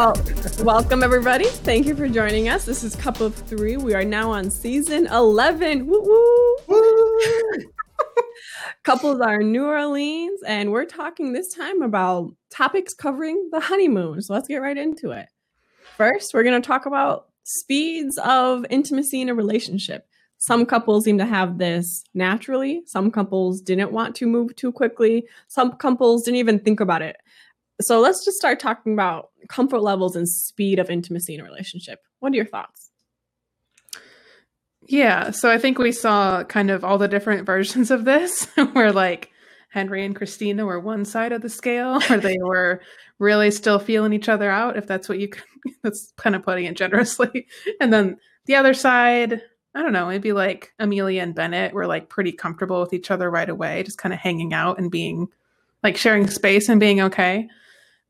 Well, welcome everybody. Thank you for joining us. This is Cup of Three. We are now on season 11. Woo woo. Couples are New Orleans, and we're talking this time about topics covering the honeymoon. So let's get right into it. First, we're going to talk about speeds of intimacy in a relationship. Some couples seem to have this naturally. Some couples didn't want to move too quickly. Some couples didn't even think about it. So let's just start talking about comfort levels and speed of intimacy in a relationship. What are your thoughts? Yeah, so I think we saw kind of all the different versions of this where like Henry and Christina were one side of the scale where they were really still feeling each other out if that's what you can that's kind of putting it generously. And then the other side, I don't know, maybe like Amelia and Bennett were like pretty comfortable with each other right away, just kind of hanging out and being like sharing space and being okay.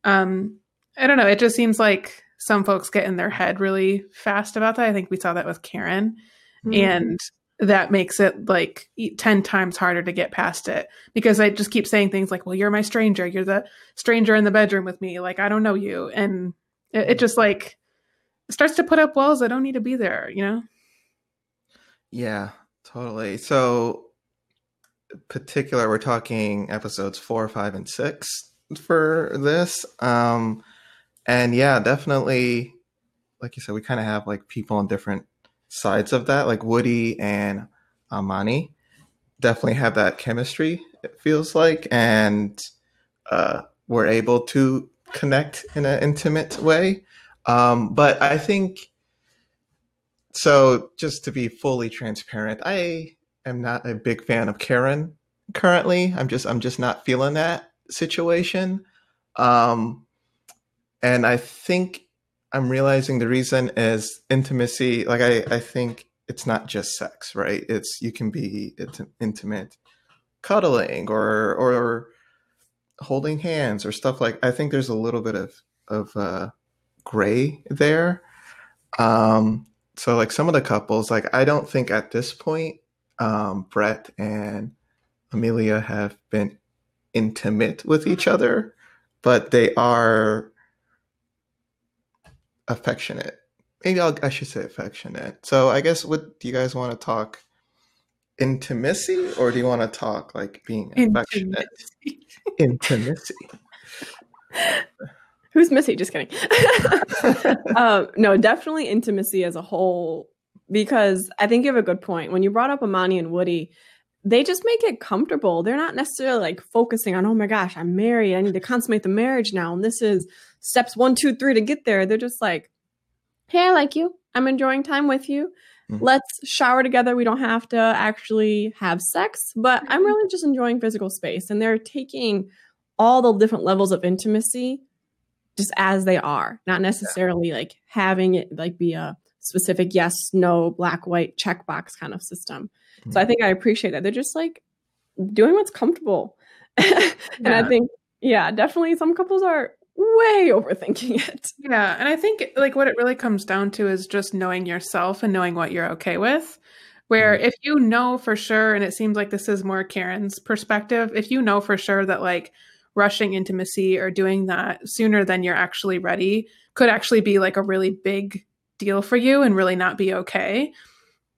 Um, I don't know. It just seems like some folks get in their head really fast about that. I think we saw that with Karen, mm-hmm. and that makes it like 10 times harder to get past it because I just keep saying things like, well, you're my stranger. You're the stranger in the bedroom with me. Like, I don't know you. And it, it just like starts to put up walls that don't need to be there, you know? Yeah, totally. So, particular, we're talking episodes four, five, and six for this. Um, and yeah, definitely, like you said, we kind of have like people on different sides of that, like Woody and Amani definitely have that chemistry, it feels like, and uh, we're able to connect in an intimate way. Um, but I think so. Just to be fully transparent, I am not a big fan of Karen currently. I'm just I'm just not feeling that situation. Um, and I think I'm realizing the reason is intimacy. Like I, I think it's not just sex, right? It's you can be it's intimate, cuddling or or holding hands or stuff like. I think there's a little bit of of uh, gray there. Um, so like some of the couples, like I don't think at this point, um, Brett and Amelia have been intimate with each other, but they are affectionate. Maybe I'll, I should say affectionate. So I guess what do you guys want to talk? Intimacy, or do you want to talk like being affectionate? Intimacy. Who's Missy? Just kidding. um, no, definitely intimacy as a whole, because I think you have a good point. When you brought up Amani and Woody, they just make it comfortable. They're not necessarily like focusing on, oh my gosh, I'm married. I need to consummate the marriage now. And this is steps one, two, three to get there. They're just like, hey, I like you. I'm enjoying time with you. Mm-hmm. Let's shower together. We don't have to actually have sex, but I'm really just enjoying physical space. And they're taking all the different levels of intimacy just as they are, not necessarily yeah. like having it like be a specific yes, no, black, white checkbox kind of system. Mm-hmm. So I think I appreciate that. They're just like doing what's comfortable. and yeah. I think, yeah, definitely some couples are way overthinking it. Yeah. And I think like what it really comes down to is just knowing yourself and knowing what you're okay with. Where mm-hmm. if you know for sure, and it seems like this is more Karen's perspective, if you know for sure that like rushing intimacy or doing that sooner than you're actually ready could actually be like a really big deal for you and really not be okay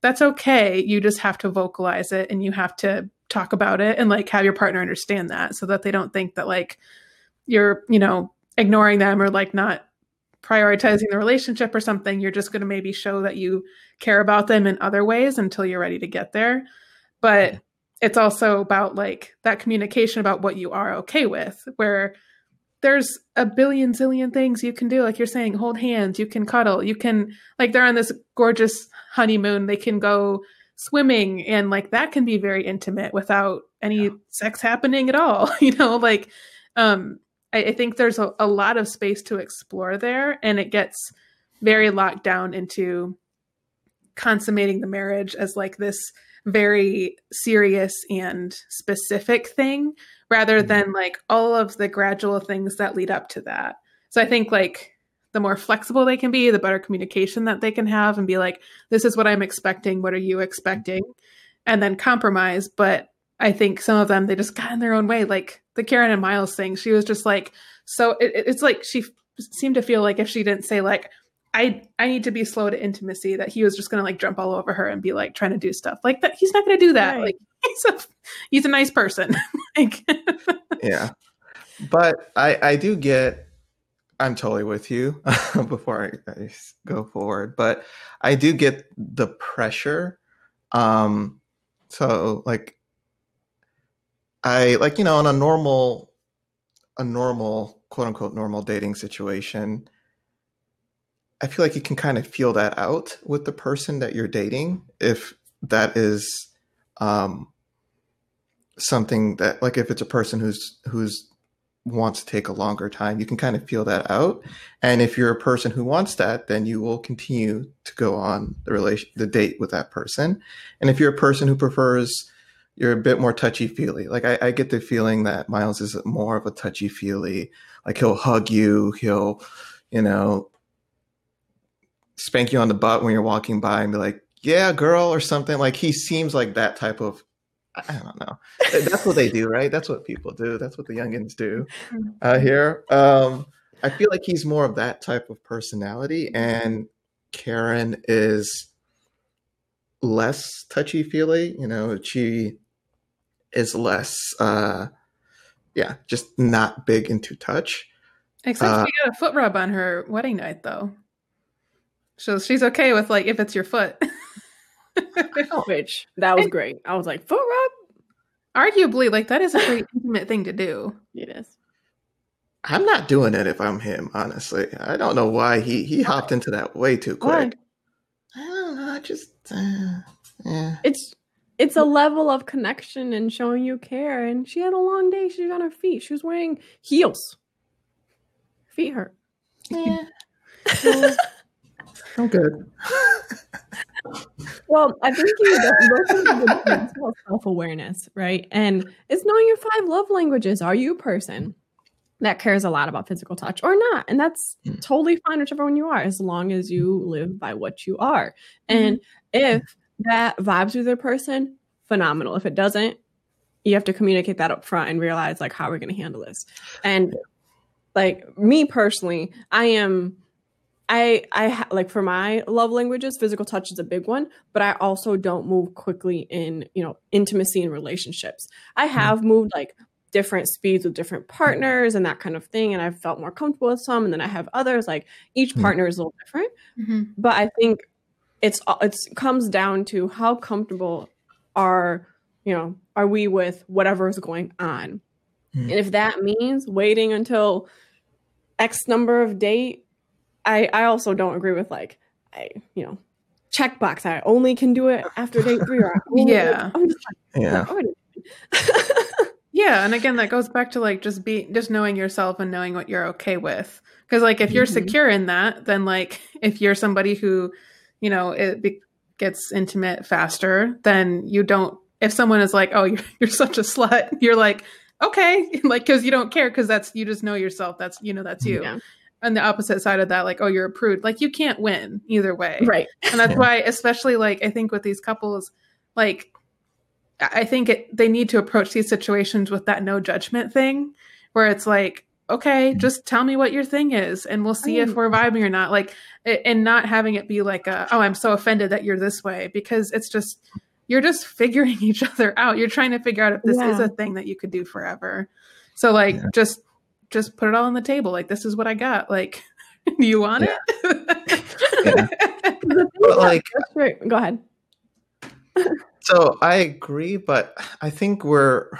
that's okay. You just have to vocalize it and you have to talk about it and like have your partner understand that so that they don't think that like you're, you know, ignoring them or like not prioritizing the relationship or something. You're just going to maybe show that you care about them in other ways until you're ready to get there. But it's also about like that communication about what you are okay with, where there's a billion zillion things you can do. Like you're saying, hold hands, you can cuddle, you can, like, they're on this gorgeous honeymoon. They can go swimming, and like that can be very intimate without any yeah. sex happening at all. you know, like, um, I, I think there's a, a lot of space to explore there, and it gets very locked down into consummating the marriage as like this very serious and specific thing rather mm-hmm. than like all of the gradual things that lead up to that. So I think like the more flexible they can be, the better communication that they can have and be like, this is what I'm expecting. What are you expecting? And then compromise. But I think some of them, they just got in their own way. Like the Karen and Miles thing, she was just like, so it, it's like she seemed to feel like if she didn't say like I I need to be slow to intimacy that he was just gonna like jump all over her and be like trying to do stuff like that. He's not gonna do that. Right. Like he's a he's a nice person. like yeah but i i do get i'm totally with you before I go forward but i do get the pressure um so like i like you know in a normal a normal quote unquote normal dating situation i feel like you can kind of feel that out with the person that you're dating if that is um something that like if it's a person who's who's wants to take a longer time you can kind of feel that out. And if you're a person who wants that then you will continue to go on the relation the date with that person. And if you're a person who prefers you're a bit more touchy feely like I, I get the feeling that miles is more of a touchy feely like he'll hug you he'll you know spank you on the butt when you're walking by and be like yeah girl or something like he seems like that type of I don't know. That's what they do, right? That's what people do. That's what the youngins do out here. Um, I feel like he's more of that type of personality, and Karen is less touchy feely. You know, she is less, uh, yeah, just not big into touch. except Uh, she got a foot rub on her wedding night though. So she's okay with like if it's your foot. Which that was great. I was like, foot rub. Arguably, like that is a pretty intimate thing to do. It is. I'm not doing it if I'm him, honestly. I don't know why he he hopped into that way too Why? quick. I don't know. I just, uh, yeah. It's it's a level of connection and showing you care. And she had a long day. She was on her feet. She was wearing heels. Feet hurt. Yeah. I'm good. Well, I think you self awareness, right? And it's knowing your five love languages. Are you a person that cares a lot about physical touch or not? And that's Mm. totally fine, whichever one you are, as long as you live by what you are. And if that vibes with a person, phenomenal. If it doesn't, you have to communicate that up front and realize like how we're going to handle this. And like me personally, I am I I ha- like for my love languages, physical touch is a big one, but I also don't move quickly in, you know, intimacy and relationships. I have moved like different speeds with different partners and that kind of thing and I've felt more comfortable with some and then I have others like each Mm. partner is a little different, but I think it's it's comes down to how comfortable are, you know, are we with whatever is going on. Mm. And if that means waiting until X number of date, I I also don't agree with like I you know checkbox. I only can do it after date three or I Yeah. I'm just Yeah. Yeah, and again, that goes back to like just be just knowing yourself and knowing what you're okay with. Because like if you're Mhm. secure in that, then like if you're somebody who, you know, it be- gets intimate faster, then you don't. If someone is like, "Oh, you're you're such a slut," you're like, "Okay," like because you don't care because that's you just know yourself. That's you know that's you. Yeah. And the opposite side of that, like, "Oh, you're a prude." Like you can't win either way right. and that's Yeah. why especially like i think with these couples like i I think it, they need to approach these situations with that no judgment thing where it's like okay just tell me what your thing is and we'll see if Mm. we're vibing or not like and not having it be like a, oh i'm so offended that you're this way because it's just you're just figuring each other out you're trying to figure out if this is a thing that you could do forever so like Yeah. just just put it all on the table like this is what i got like do you want Yeah. it But like, right. Go ahead. so I agree, but I think we're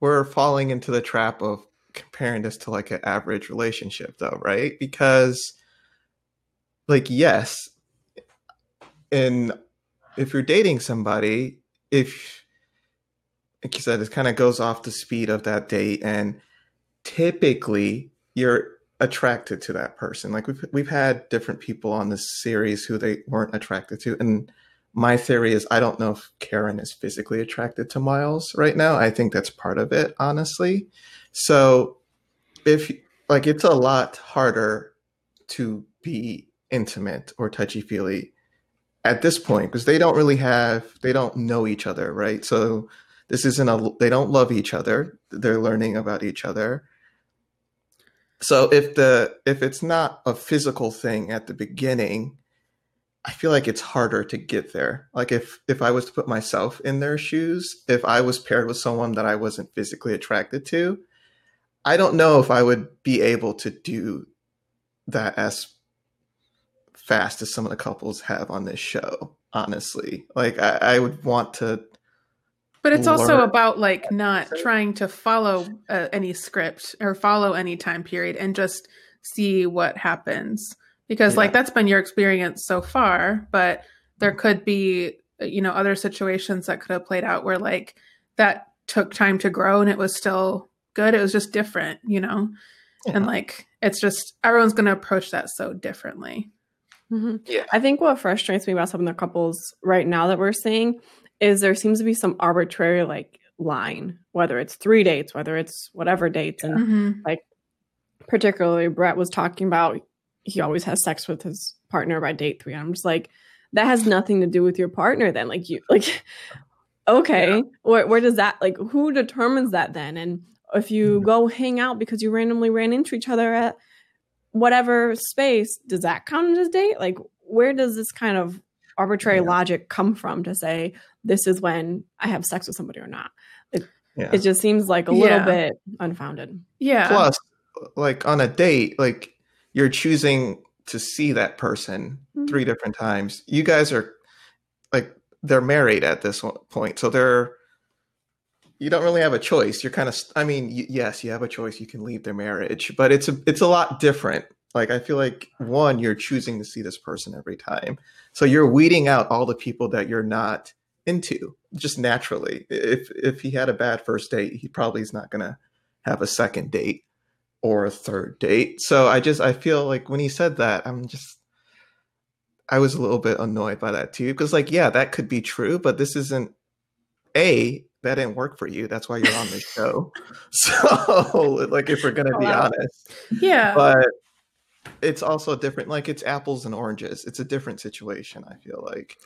we're falling into the trap of comparing this to like an average relationship, though, right? Because, like, yes, in if you're dating somebody, if like you said, it kind of goes off the speed of that date, and typically you're attracted to that person. Like we've we've had different people on this series who they weren't attracted to, and my theory is I don't know if Karen is physically attracted to Miles right now. I think that's part of it, honestly. So if like it's a lot harder to be intimate or touchy feely at this point because they don't really have they don't know each other, right? So this isn't a they don't love each other. They're learning about each other. So if the if it's not a physical thing at the beginning, I feel like it's harder to get there. Like if if I was to put myself in their shoes, if I was paired with someone that I wasn't physically attracted to, I don't know if I would be able to do that as fast as some of the couples have on this show. Honestly, like I, I would want to. But it's learn- also about like not trying to follow uh, any script or follow any time period and just see what happens. Because like that's been your experience so far but there could be you know other situations that could have played out where like that took time to grow and it was still good. It was just different you know? And like it's just everyone's going to approach that so differently. Mhm. Yeah. I think what frustrates me about some of the couples right now that we're seeing is there seems to be some arbitrary like line, whether it's three dates, whether it's whatever dates. And Mhm. particularly Brett was talking about he always has sex with his partner by date three. I'm just like, that has nothing to do with your partner then. Like you like okay, where where does that like who determines that then? And if you Mhm. go hang out because you randomly ran into each other at whatever space, does that count as a date? Like where does this kind of arbitrary Yeah. logic come from to say this is when I have sex with somebody or not? Yeah. It just seems like a little Yeah. bit unfounded. yeah Plus, like on a date, like you're choosing to see that person Mhm. three different times. You guys are like they're married at this point, so they're you don't really have a choice. You're kind of I mean, y- yes, you have a choice. You can leave their marriage, but it's a it's a lot different. Like I feel like one, you're choosing to see this person every time, so you're weeding out all the people that you're not into just naturally. If if he had a bad first date, he probably is not gonna have a second date or a third date. So I just I feel like when he said that, I'm just I was a little bit annoyed by that too because like yeah, that could be true, but this isn't a that didn't work for you. That's why you're on the show. So like if we're gonna oh, be Wow. honest, yeah but it's also different. Like it's apples and oranges. It's a different situation. I feel like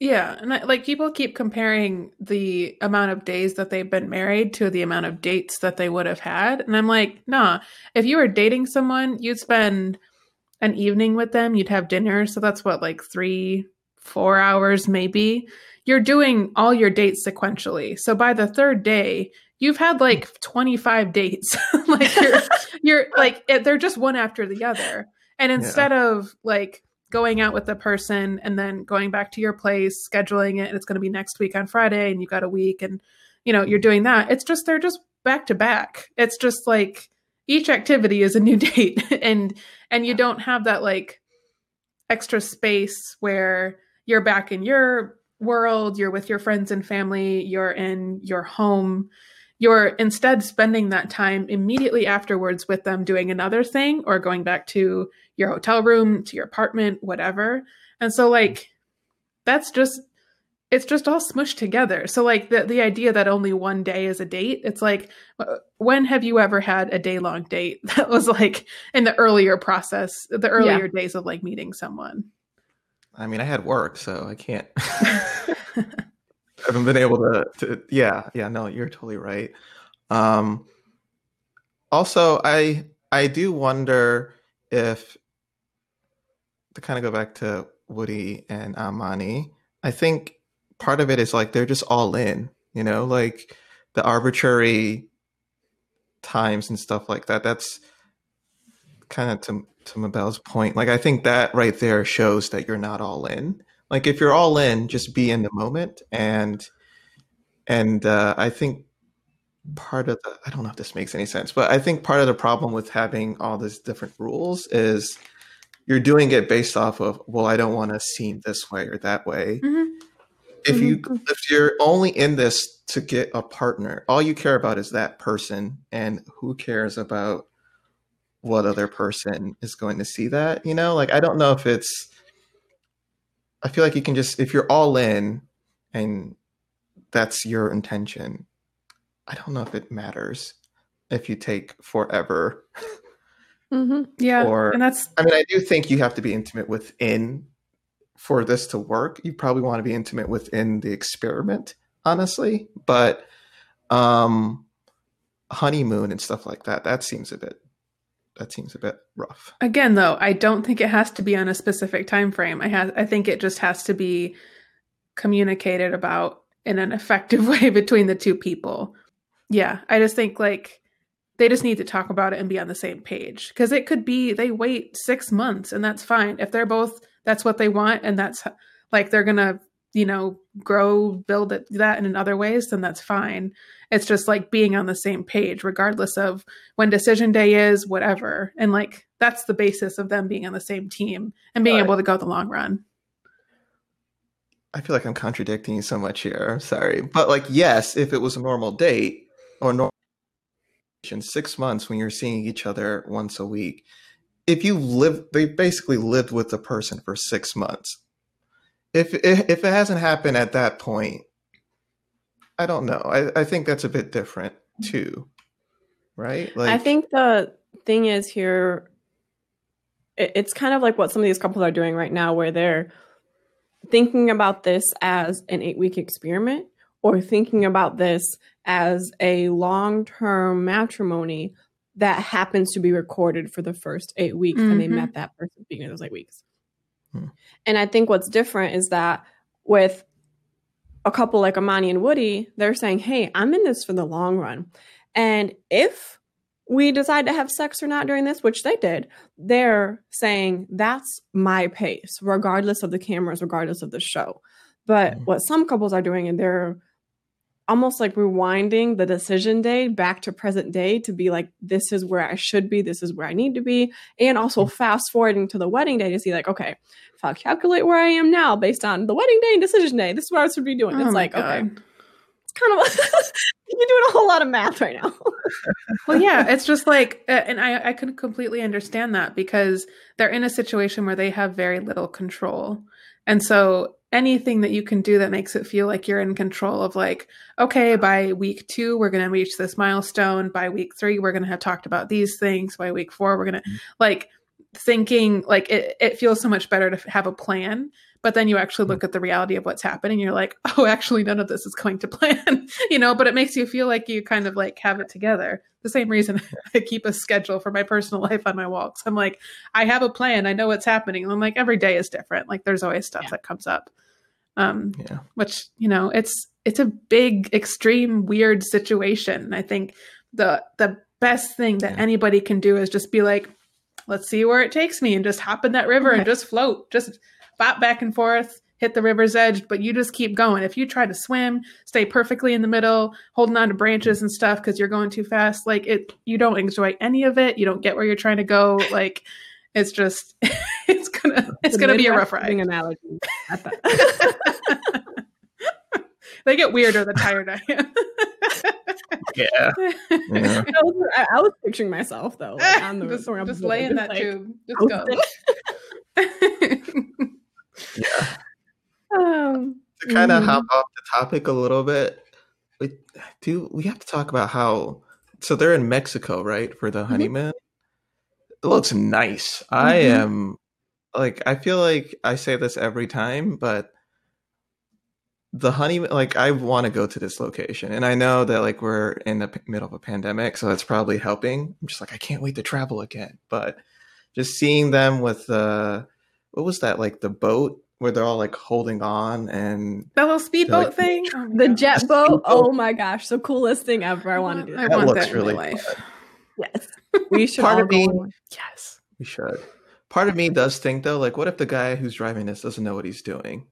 Yeah, and I, like people keep comparing the amount of days that they've been married to the amount of dates that they would have had, and I'm like, nah. If you were dating someone, you'd spend an evening with them, you'd have dinner, so that's what like three, four hours maybe. You're doing all your dates sequentially, so by the third day, you've had like 25 dates. like you're, you're like they're just one after the other, and instead of like going out with the person and then going back to your place, scheduling it, and it's going to be next week on Friday, and you got a week, and you know you're doing that. It's just they're just back to back. It's just like each activity is a new date, and and you don't have that like extra space where you're back in your world, you're with your friends and family, you're in your home. You're instead spending that time immediately afterwards with them doing another thing or going back to your hotel room, to your apartment, whatever. And so like that's just it's just all smushed together. So like the the idea that only one day is a date, it's like uh, when have you ever had a day long date that was like in the earlier process, the earlier days of like meeting someone? I mean I had work, so I can't. haven't been able to, to yeah yeah no you're totally right. Um also i i do wonder if to kind of go back to woody and amani i think part of it is like they're just all in you know like the arbitrary times and stuff like that. That's kind of to to Mabel's point. Like i think that right there shows that you're not all in like if you're all in just be in the moment and and uh, i think part of the i don't know if this makes any sense but i think part of the problem with having all these different rules is you're doing it based off of well i don't want to seem this way or that way. Mhm. if you if you're only in this to get a partner all you care about is that person and who cares about what other person is going to see that you know? Like i don't know if it's I feel like you can just if you're all in and that's your intention. I don't know if it matters if you take forever. hmm Yeah, Or- and that's I mean, I do think you have to be intimate within for this to work. You probably want to be intimate within the experiment, honestly. But um honeymoon and stuff like that, that seems a bit that seems a bit rough. Again, though, I don't think it has to be on a specific time frame. I have I think it just has to be communicated about in an effective way between the two people. Yeah, I just think like they just need to talk about it and be on the same page because it could be they wait 6 months and that's fine. If they're both that's what they want and that's like they're going to, you know, grow build it, that in other ways, then that's fine. It's just like being on the same page regardless of when decision day is, whatever. And like that's the basis of them being on the same team and being Right. able to go the long run. I feel like I'm contradicting you so much here. I'm sorry. But like, yes, if it was a normal date or normal in six months when you're seeing each other once a week, if you live, they basically lived with the person for six months. If if if it hasn't happened at that point, I don't know. I, I think that's a bit different too, right? Like, I think the thing is here, it, it's kind of like what some of these couples are doing right now, where they're thinking about this as an eight week experiment or thinking about this as a long term matrimony that happens to be recorded for the first eight weeks and they Mhm. met that person beginning of those eight weeks. And I think what's different is that with a couple like Amani and Woody, they're saying, Hey, I'm in this for the long run. And if we decide to have sex or not during this, which they did, they're saying that's my pace, regardless of the cameras, regardless of the show. But Mhm. what some couples are doing, and they're almost like rewinding the decision day back to present day to be like, this is where I should be, this is where I need to be. And also mm-hmm. fast forwarding to the wedding day to see, like, okay, if I calculate where I am now based on the wedding day and decision day, this is what I should be doing. Oh it's like, okay, it's kind of you're doing a whole lot of math right now. well yeah it's just like and i i could completely understand that because they're in a situation where they have very little control and so anything that you can do that makes it feel like you're in control of like okay by week two we're going to reach this milestone. By week three we're going to have talked about these things. By week four we're going to mm-hmm. like thinking like it, it feels so much better to have a plan but then you actually look at the reality of what's happening you're like oh actually none of this is going to plan you know but it makes you feel like you kind of like have it together. The same reason i keep a schedule for my personal life on my walks. I'm like i have a plan i know what's happening and i'm like every day is different. Like there's always stuff Yeah. that comes up. Um yeah, which you know it's it's a big extreme weird situation. And i think the the best thing that Yeah. anybody can do is just be like let's see where it takes me and just hop in that river and just float. Just bop back and forth hit the river's edge but you just keep going if you try to swim stay perfectly in the middle holding on to branches and stuff because you're going too fast like it you don't enjoy any of it you don't get where you're trying to go like it's just it's gonna it's The gonna be a rough ride Analogy. They get weirder the tired I am. yeah, yeah. Mm-hmm. I, was, I, I was picturing myself though, like, on the just throwing up just the lay in that like, tube. Just coasting. Go. Um, to kind of Mhm. hop off the topic a little bit, we do we have to talk about how so they're in Mexico, right, for the Mhm. honeymoon. It looks nice. I Mhm. am like I feel like I say this every time, but the honeymoon like I want to go to this location and I know that like we're in the middle of a pandemic so that's probably helping. I'm just like I can't wait to travel again, but just seeing them with the what was that like the boat where they're all like holding on and that little speedboat Like, thing. Oh the God. jet boat. Oh my gosh, the coolest thing ever. I want to do I that. That want looks that in really my life. Yes, we should Part all of me- go. Yes. we should. Part of me does think though, like, what if the guy who's driving this doesn't know what he's doing?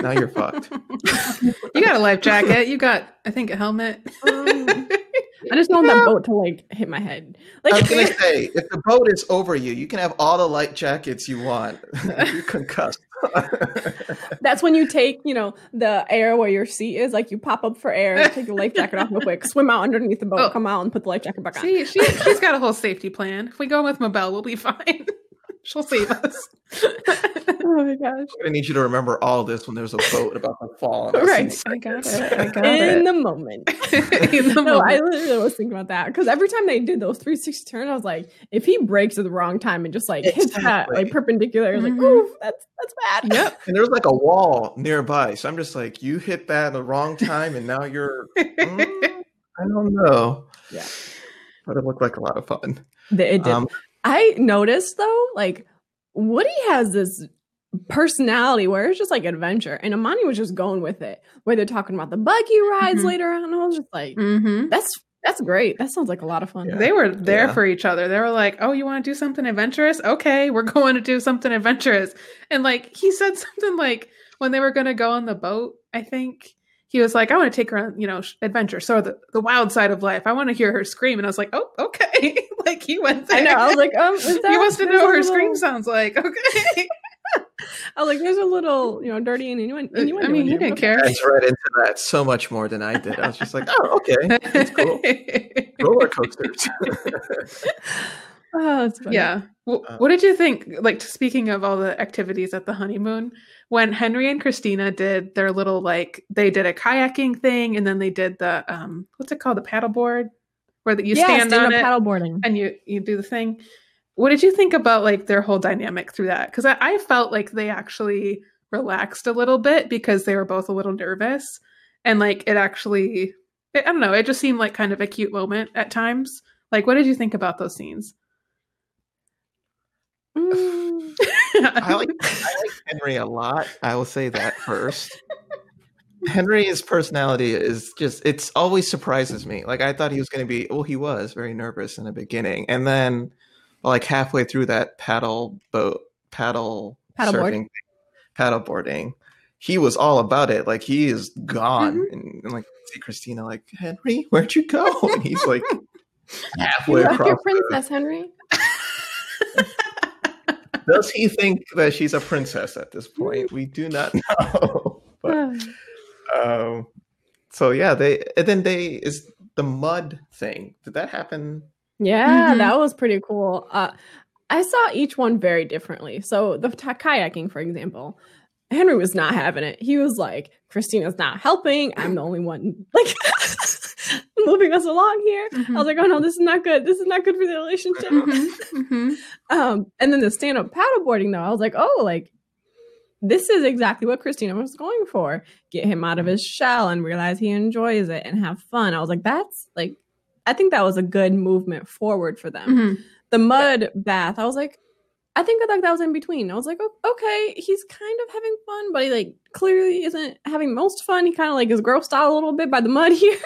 Now you're fucked. you got a life jacket. You got, I think, a helmet. Um, I just don't want that boat to like hit my head. I Like was gonna say, if the boat is over you, you can have all the light jackets you want. you're concussed. that's when you take, you know, the air where your seat is. Like you pop up for air, take the life jacket off real quick, swim out underneath the boat, Oh. come out, and put the life jacket back on. See, she, she's got a whole safety plan. If we go with Mabel, we'll be fine. She'll save us. oh my gosh! I need you to remember all this when there's a boat about to fall on us. Right. I got it. I got In it. the moment. In the no, I literally was thinking about that because every time they did those 360 turns, I was like, if he breaks at the wrong time and just like hits that like perpendicular, I was like, ooh, that's that's bad. Yep. And there's like a wall nearby, so I'm just like, you hit that at the wrong time, and now you're. mm, I don't know. Yeah. But it looked like a lot of fun. It did. Um, I noticed though, like Woody has this personality where it's just like adventure, and Amani was just going with it. Where they're talking about the buggy rides Mhm. later on, I was just like, Mm-hmm. that's that's great. That sounds like a lot of fun. Yeah. They were there Yeah. for each other. They were like, "Oh, you want to do something adventurous? Okay, we're going to do something adventurous." And like he said something like when they were going to go on the boat, I think he was like, "I want to take her on, you know, adventure, so the the wild side of life. I want to hear her scream." And I was like, "Oh, okay." like he went there. I know. I was like, um, is that, he wants to know what her little- scream sounds like. Okay. I was like, there's a little, you know, dirty and innuendo. innuendo I mean, he didn't care. I read into that so much more than I did. I was just like, oh, okay, that's cool. Roller coasters. Oh, that's funny. Yeah. Well, Uh, what did you think? Like, speaking of all the activities at the honeymoon, when Henry and Christina did their little, like, they did a kayaking thing and then they did the, um, what's it called? The paddleboard where that you yeah, stand on it paddleboarding. and you, you do the thing. What did you think about, like, their whole dynamic through that? Because I, I felt like they actually relaxed a little bit because they were both a little nervous. And, like, it actually, I don't know, it just seemed like kind of a cute moment at times. Like, what did you think about those scenes? Mm. I like I like Henry a lot. I will say that first. Henry's personality is just it's always surprises me. Like I thought he was going to be well he was very nervous in the beginning and then like halfway through that paddle boat paddle Paddleboard. surfing paddle boarding he was all about it. Like he is gone Mhm. and, and like see Christina like Henry where'd you go and he's like halfway You across your the- princess, Henry. Does he think that she's a princess at this point? We do not know. but um, so yeah, they and then they is the mud thing. Did that happen? Yeah, Mhm. that was pretty cool. Uh, I saw each one very differently. So the ta- kayaking, for example, Henry was not having it. He was like, "Christina's not helping. I'm the only one like moving us along here." I was like, "Oh no, this is not good. This is not good for the relationship." Mhm, mhm. Um, and then the stand up paddleboarding, though, I was like, "Oh, like." This is exactly what Christina was going for. Get him out of his shell and realize he enjoys it and have fun. I was like, that's like, I think that was a good movement forward for them Mhm. the mud bath. I was like, I think like that was in between. I was like, oh, okay, he's kind of having fun, but he like clearly isn't having most fun. He kind of like is grossed out a little bit by the mud here.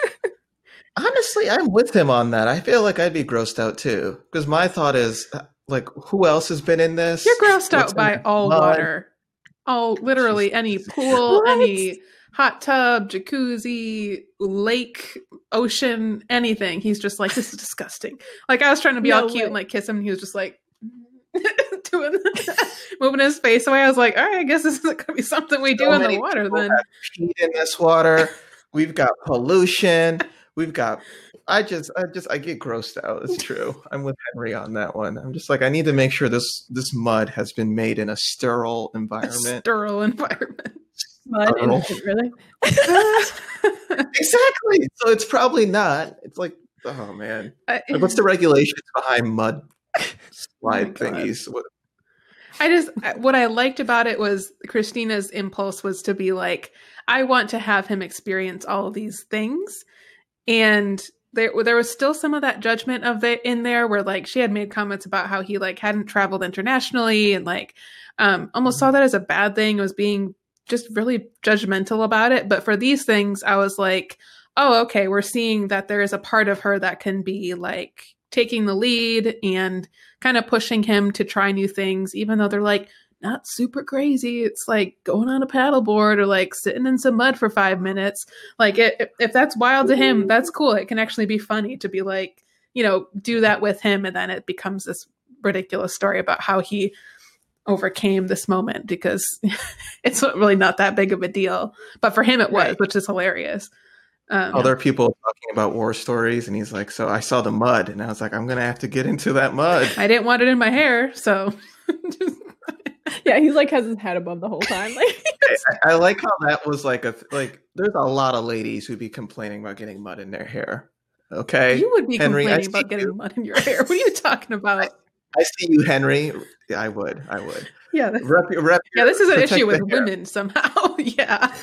Honestly, I'm with him on that. I feel like I'd be grossed out too because my thought is like, who else has been in this? You're grossed What's out by all mud? water. All literally any pool, What? any hot tub, jacuzzi, lake, ocean, anything. He's just like, this is disgusting. Like I was trying to be No all cute way. and like kiss him, and he was just like doing moving his face away. I was like, all right, I guess this is gonna be something we do in the water then. have in this water. We've got pollution. We've got. I just, I just, I get grossed out. It's true. I'm with Henry on that one. I'm just like, I need to make sure this this mud has been made in a sterile A environment. sterile environment. Mud, Oh. really? exactly. So it's probably not. It's like, oh man, I- Like, what's the regulations behind mud Oh slide God. thingies? What, I just what I liked about it was Christina's impulse was to be like, I want to have him experience all of these things, and there there was still some of that judgment of it in there where like she had made comments about how he like hadn't traveled internationally and like um almost saw that as a bad thing. It was being just really judgmental about it. But for these things i was like oh okay we're seeing that there is a part of her that can be like taking the lead and kind of pushing him to try new things, even though they're like not super crazy. It's like going on a paddleboard or like sitting in some mud for five minutes. Like it, if- if that's wild to him, that's cool. It can actually be funny to be like, you know, do that with him, and then it becomes this ridiculous story about how he overcame this moment because it's really not that big of a deal. But for him, it was, Right. which is hilarious. Um, Other people talking about war stories, and he's like, "So I saw the mud," and I was like, "I'm gonna have to get into that mud." I didn't want it in my hair, so just- Yeah, he's like has his head above the whole time. Like, I, I like how that was like a like. There's a lot of ladies who'd be complaining about getting mud in their hair. Okay, You would be Henry, complaining see about getting you. mud in your hair. What are you talking about? I see you, Henry. Yeah, I would. I would. Yeah, th- Rep, rep yeah. This is an issue with hair. women somehow. yeah.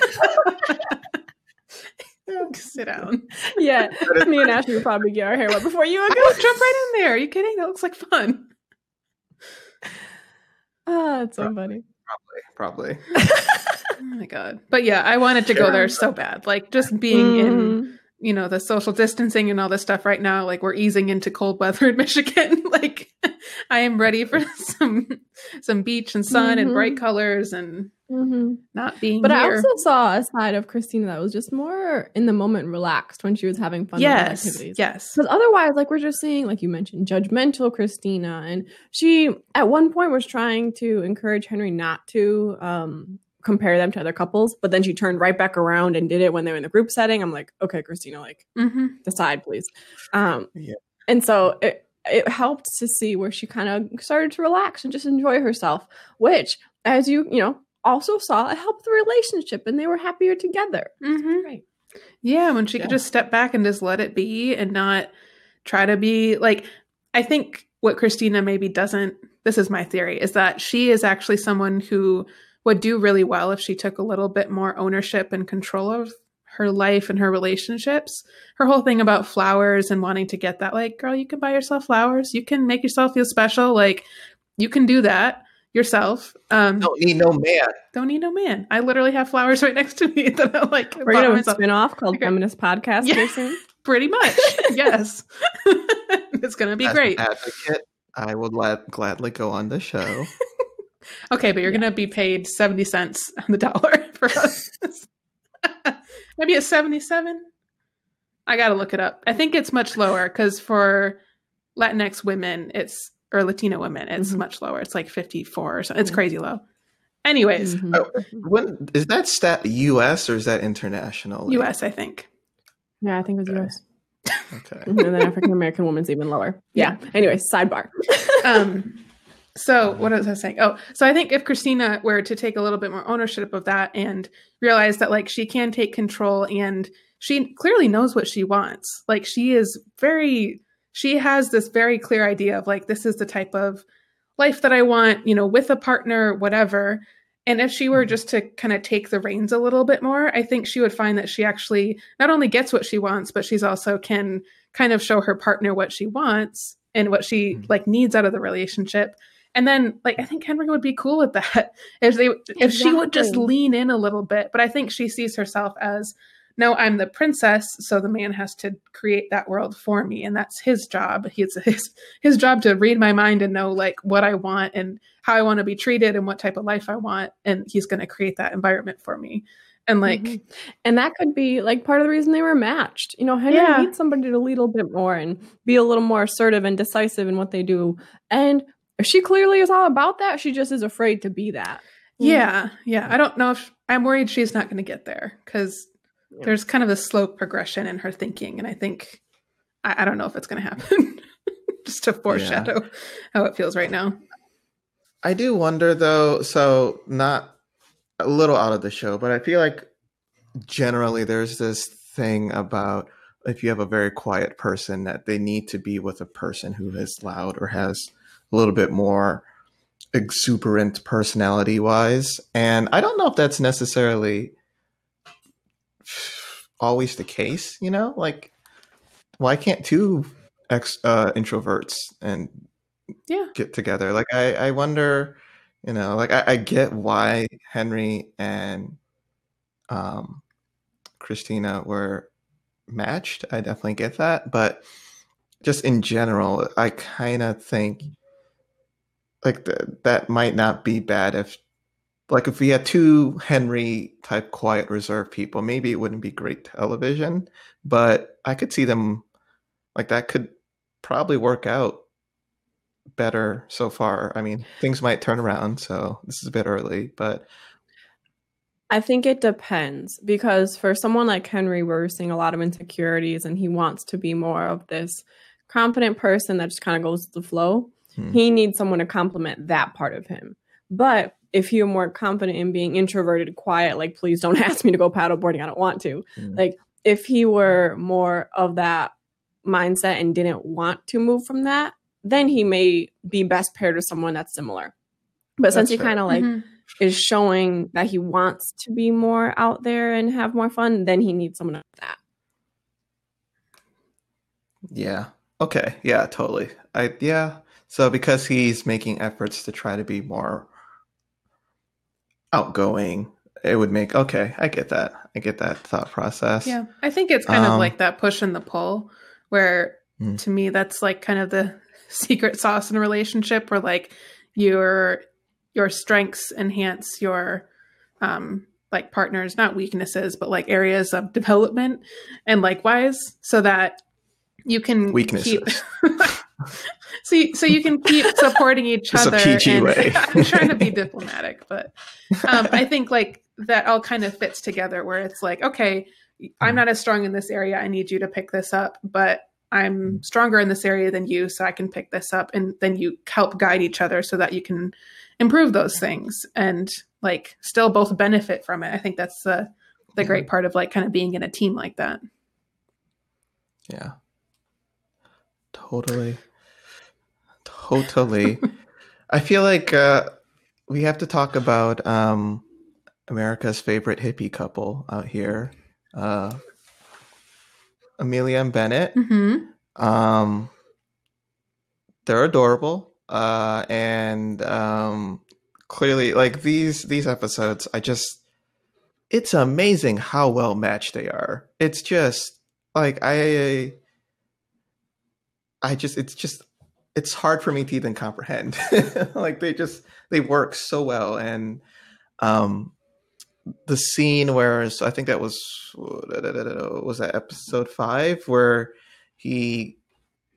Sit down. yeah, me and Ashley would probably get our hair wet before you would I go. would jump right in there. Are you kidding? That looks like fun. Oh, it's so funny. Probably. probably. Oh my god. But yeah, I wanted to go there so bad. Like just being in, Mhm. you know, the social distancing and all this stuff right now, like we're easing into cold weather in Michigan. like I am ready for some some beach and sun and bright Mhm. colors and Mhm. not being But I also saw a side of Christina that was just more in the moment, relaxed when she was having fun with yes. those activities. Yes. Because otherwise, like we're just seeing, like you mentioned, judgmental Christina, and she at one point was trying to encourage Henry not to um, compare them to other couples, but then she turned right back around and did it when they were in the group setting. I'm like, okay, Christina, like hmm decide, please. Um, Yeah. And so it it helped to see where she kind of started to relax and just enjoy herself, which, as you you know, also saw, it helped the relationship, and they were happier together. hmm Right. Yeah, when she could just step back and just let it be and not try to be like I think what Christina maybe doesn't this is my theory is that she is actually someone who would do really well if she took a little bit more ownership and control of her life and her relationships. Her whole thing about flowers and wanting to get that like girl, you can buy yourself flowers, you can make yourself feel special, like you can do that yourself. Um Don't need no man. don't need no man. I literally have flowers right next to me that I like We're bought gonna have a myself. spin off called Okay. Feminist Podcast Yeah. soon. Pretty much, yes. it's gonna be As great. an advocate, I would let, gladly go on the show. Okay, but you're gonna be paid seventy cents on the dollar for us. Maybe it's seventy-seven. I gotta look it up. I think it's much lower because for Latinx women, it's or Latino women, it's Mhm. much lower. It's like fifty-four or something. It's crazy low. Anyways, Mhm. Oh, When is that stat U.S. or is that international? U.S. I think. Yeah, I think it was Okay. yours. Okay. and then African American woman's even lower. Yeah. Anyway, sidebar. um so what was i saying oh so i think if christina were to take a little bit more ownership of that and realize that like she can take control and she clearly knows what she wants like she is very she has this very clear idea of like this is the type of life that i want you know with a partner whatever. And if she were just to kind of take the reins a little bit more i think she would find that she actually not only gets what she wants but she's also can kind of show her partner what she wants and what she Mhm. like needs out of the relationship. And then like i think henry would be cool with that. If they if she would just lean in a little bit but i think she sees herself as no i'm the princess so the man has to create that world for me and that's his job he's his his job to read my mind and know like what i want and how i want to be treated and what type of life i want and he's going to create that environment for me and like Mhm. and that could be like part of the reason they were matched. You know, Henry Yeah. needs somebody to lead a little bit more and be a little more assertive and decisive in what they do. And she clearly is all about that. She just is afraid to be that. yeah yeah i don't know if i'm worried she's not going to get there because Yeah. there's kind of a slow progression in her thinking and i think i, I don't know if it's going to happen just to foreshadow how it feels right now I do wonder though. So not a little out of the show, but I feel like generally there's this thing about if you have a very quiet person that they need to be with a person who is loud or has a little bit more exuberant personality wise. And I don't know if that's necessarily always the case, you know? Like why can't two ex uh introverts and yeah get together. Like I, I wonder, you know, like I, I get why Henry and um Christina were matched. I definitely get that. But just in general, I kind of think like th- that might not be bad if like if we had two Henry type quiet reserved people, maybe it wouldn't be great television, but I could see them like that could probably work out better so far. I mean, things might turn around, so this is a bit early, but I think it depends because for someone like Henry, we're seeing a lot of insecurities and he wants to be more of this confident person that just kind of goes with the flow. Hmm. He needs someone to complement that part of him. But if you're more confident in being introverted, quiet, like, please don't ask me to go paddleboarding, I don't want to. Hmm. Like, if he were more of that mindset and didn't want to move from that, then he may be best paired with someone that's similar. But since he kind of like Mhm. is showing that he wants to be more out there and have more fun, then he needs someone like that. yeah. Okay. Yeah, totally. I yeah. So because he's making efforts to try to be more outgoing, it would make okay. I get that. I get that thought process. Yeah, I think it's kind Um, of like that push and the pull, where Mm. to me that's like kind of the secret sauce in a relationship, where like your your strengths enhance your um like partners, not weaknesses, but like areas of development, and likewise, so that you can Weaknesses. keep. so, you, so you can keep supporting each It's a other. PG and- way. I'm trying to be diplomatic, but um, I think like that all kind of fits together where it's like, okay, I'm mm-hmm. not as strong in this area. I need you to pick this up, but I'm mm-hmm. stronger in this area than you, so I can pick this up. And then you help guide each other so that you can improve those things and like still both benefit from it. I think that's the the great mm-hmm. part of like kind of being in a team like that. Yeah. Totally. Totally. I feel like uh, we have to talk about um, America's favorite hippie couple out here, uh, Amelia and Bennett. Mm-hmm. Um, they're adorable, uh, and um, clearly, like these these episodes, I just it's amazing how well matched they are. It's just like I, I just it's just it's hard for me to even comprehend. like they just they work so well, and um, the scene where so I think that was was that episode five where he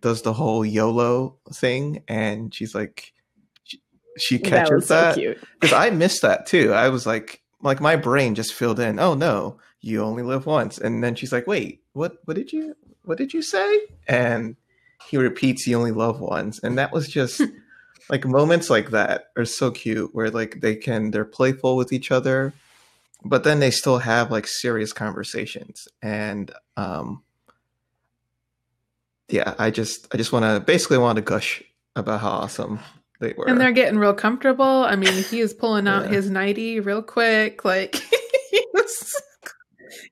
does the whole YOLO thing, and she's like, she, she catches that because I missed that too. I was like, like my brain just filled in. Oh no, you only live once, and then she's like, wait, what? What did you? What did you say? And he repeats, you only love once, and that was just like moments like that are so cute, where like they can they're playful with each other, but then they still have like serious conversations, and um, yeah, I just I just want to basically want to gush about how awesome they were. And they're getting real comfortable. I mean, he is pulling out Yeah. his nighty real quick. Like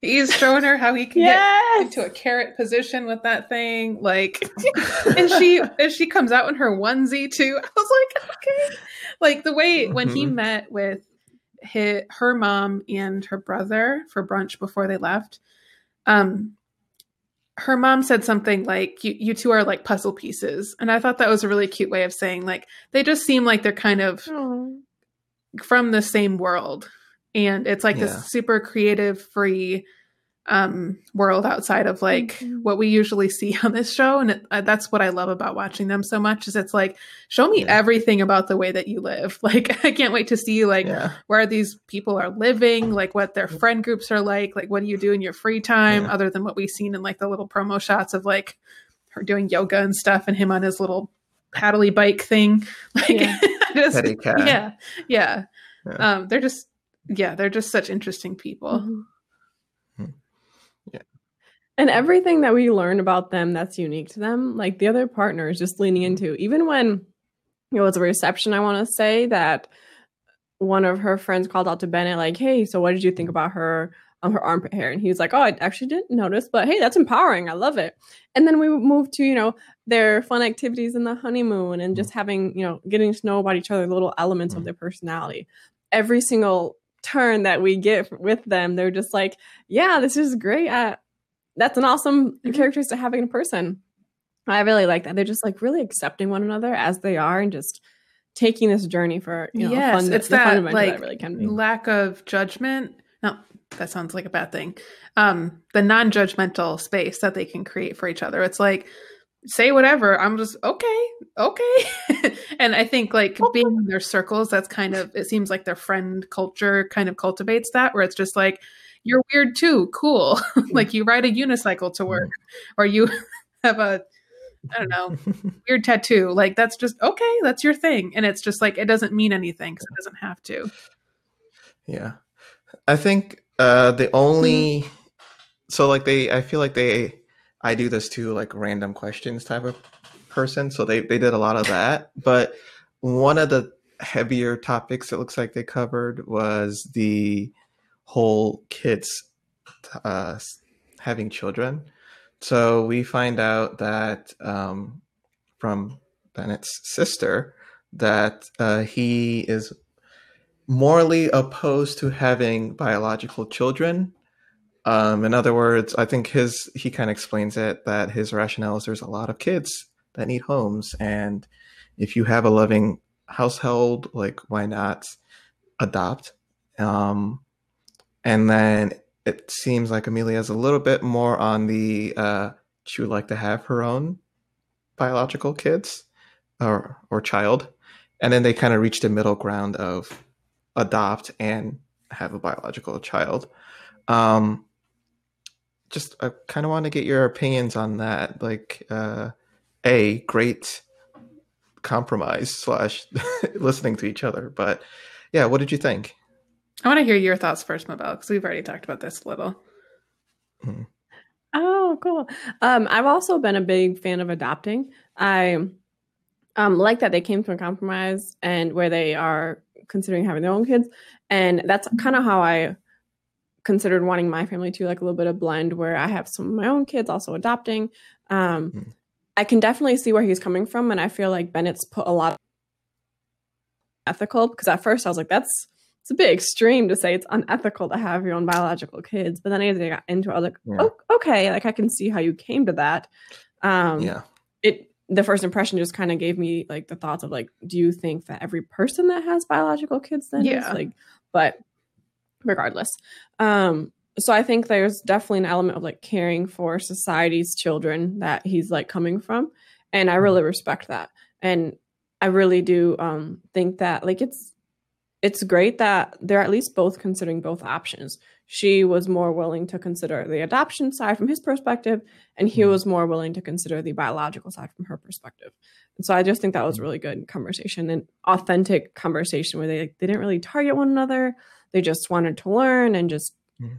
he's showing her how he can get into a carrot position with that thing. Like, and she and she comes out in her onesie too. I was like, okay. Like the way when he Mhm. met with his, her mom and her brother for brunch before they left. Um, her mom said something like, you, "You two are like puzzle pieces," and I thought that was a really cute way of saying like they just seem like they're kind of Aw. from the same world and it's like Yeah. this super creative free um world outside of like Mhm. what we usually see on this show and it, uh, that's what i love about watching them so much is it's like show me Yeah. everything about the way that you live like i can't wait to see like yeah. where these people are living like what their friend groups are like like what do you do in your free time Yeah. other than what we've seen in like the little promo shots of like her doing yoga and stuff and him on his little paddly bike thing like Yeah. just yeah yeah Yeah. um they're just yeah they're just such interesting people Mhm. Hmm. Yeah. And everything that we learn about them that's unique to them, like the other partner is just leaning into, even when it was a reception, I want to say that one of her friends called out to Bennett, like, hey, so what did you think about her um, her armpit hair? And he was like, oh, I actually didn't notice, but hey, that's empowering. I love it. And then we moved to, you know, their fun activities in the honeymoon and just having, you know, getting to know about each other, little elements of Mhm. their personality. Every single turn that we get with them, they're just like, yeah, this is great. Uh, that's an awesome Mhm. characteristic to having in a person. I really like that. They're just like really accepting one another as they are and just taking this journey for you know Yes, fun, it's that, like, that really lack of judgment no that sounds like a bad thing um the non-judgmental space that they can create for each other it's like say whatever i'm just okay okay. And i think like being in their circles that's kind of it seems like their friend culture kind of cultivates that where it's just like you're weird too cool. Like you ride a unicycle to work or you have a i don't know weird tattoo. Like that's just okay that's your thing. And it's just like it doesn't mean anything because it doesn't have to. Yeah. I think uh the only so like they I feel like they I do this too like random questions type of person. So they they did a lot of that. But one of the heavier topics it looks like they covered was the whole kids uh having children. So we find out that um from Bennett's sister that uh, he is morally opposed to having biological children. Um, in other words, I think his he kind of explains it that his rationale is there's a lot of kids that need homes, and if you have a loving household, like why not adopt? Um, and then it seems like Amelia is a little bit more on the uh, she would like to have her own biological kids or or child, and then they kind of reach the middle ground of adopt and have a biological child. Um, just I kind of want to get your opinions on that. Like, uh, a great compromise slash listening to each other, but yeah, what did you think? I want to hear your thoughts first, Mabel, because we've already talked about this a little. Mm-hmm. Oh, cool. Um, I've also been a big fan of adopting. I um, like that they came to a compromise and where they are considering having their own kids, and that's kind of how I considered wanting my family to like a little bit of blend where I have some of my own kids also adopting. Um, mm-hmm. I can definitely see where he's coming from, and I feel like Bennett's put a lot ethical because at first I was like, that's it's a bit extreme to say it's unethical to have your own biological kids. But then as I got into it, I was like, yeah. oh, okay, like I can see how you came to that. Um, yeah. It the first impression just kind of gave me like the thoughts of like, do you think that every person that has biological kids then yeah. is like, but regardless. Um, so I think there's definitely an element of like caring for society's children that he's like coming from. And I really mm-hmm. respect that. And I really do um think that like it's it's great that they're at least both considering both options. She was more willing to consider the adoption side from his perspective, and he mm-hmm. was more willing to consider the biological side from her perspective. And so I just think that was mm-hmm. really good conversation and authentic conversation where they like, they didn't really target one another. They just wanted to learn and just mm-hmm.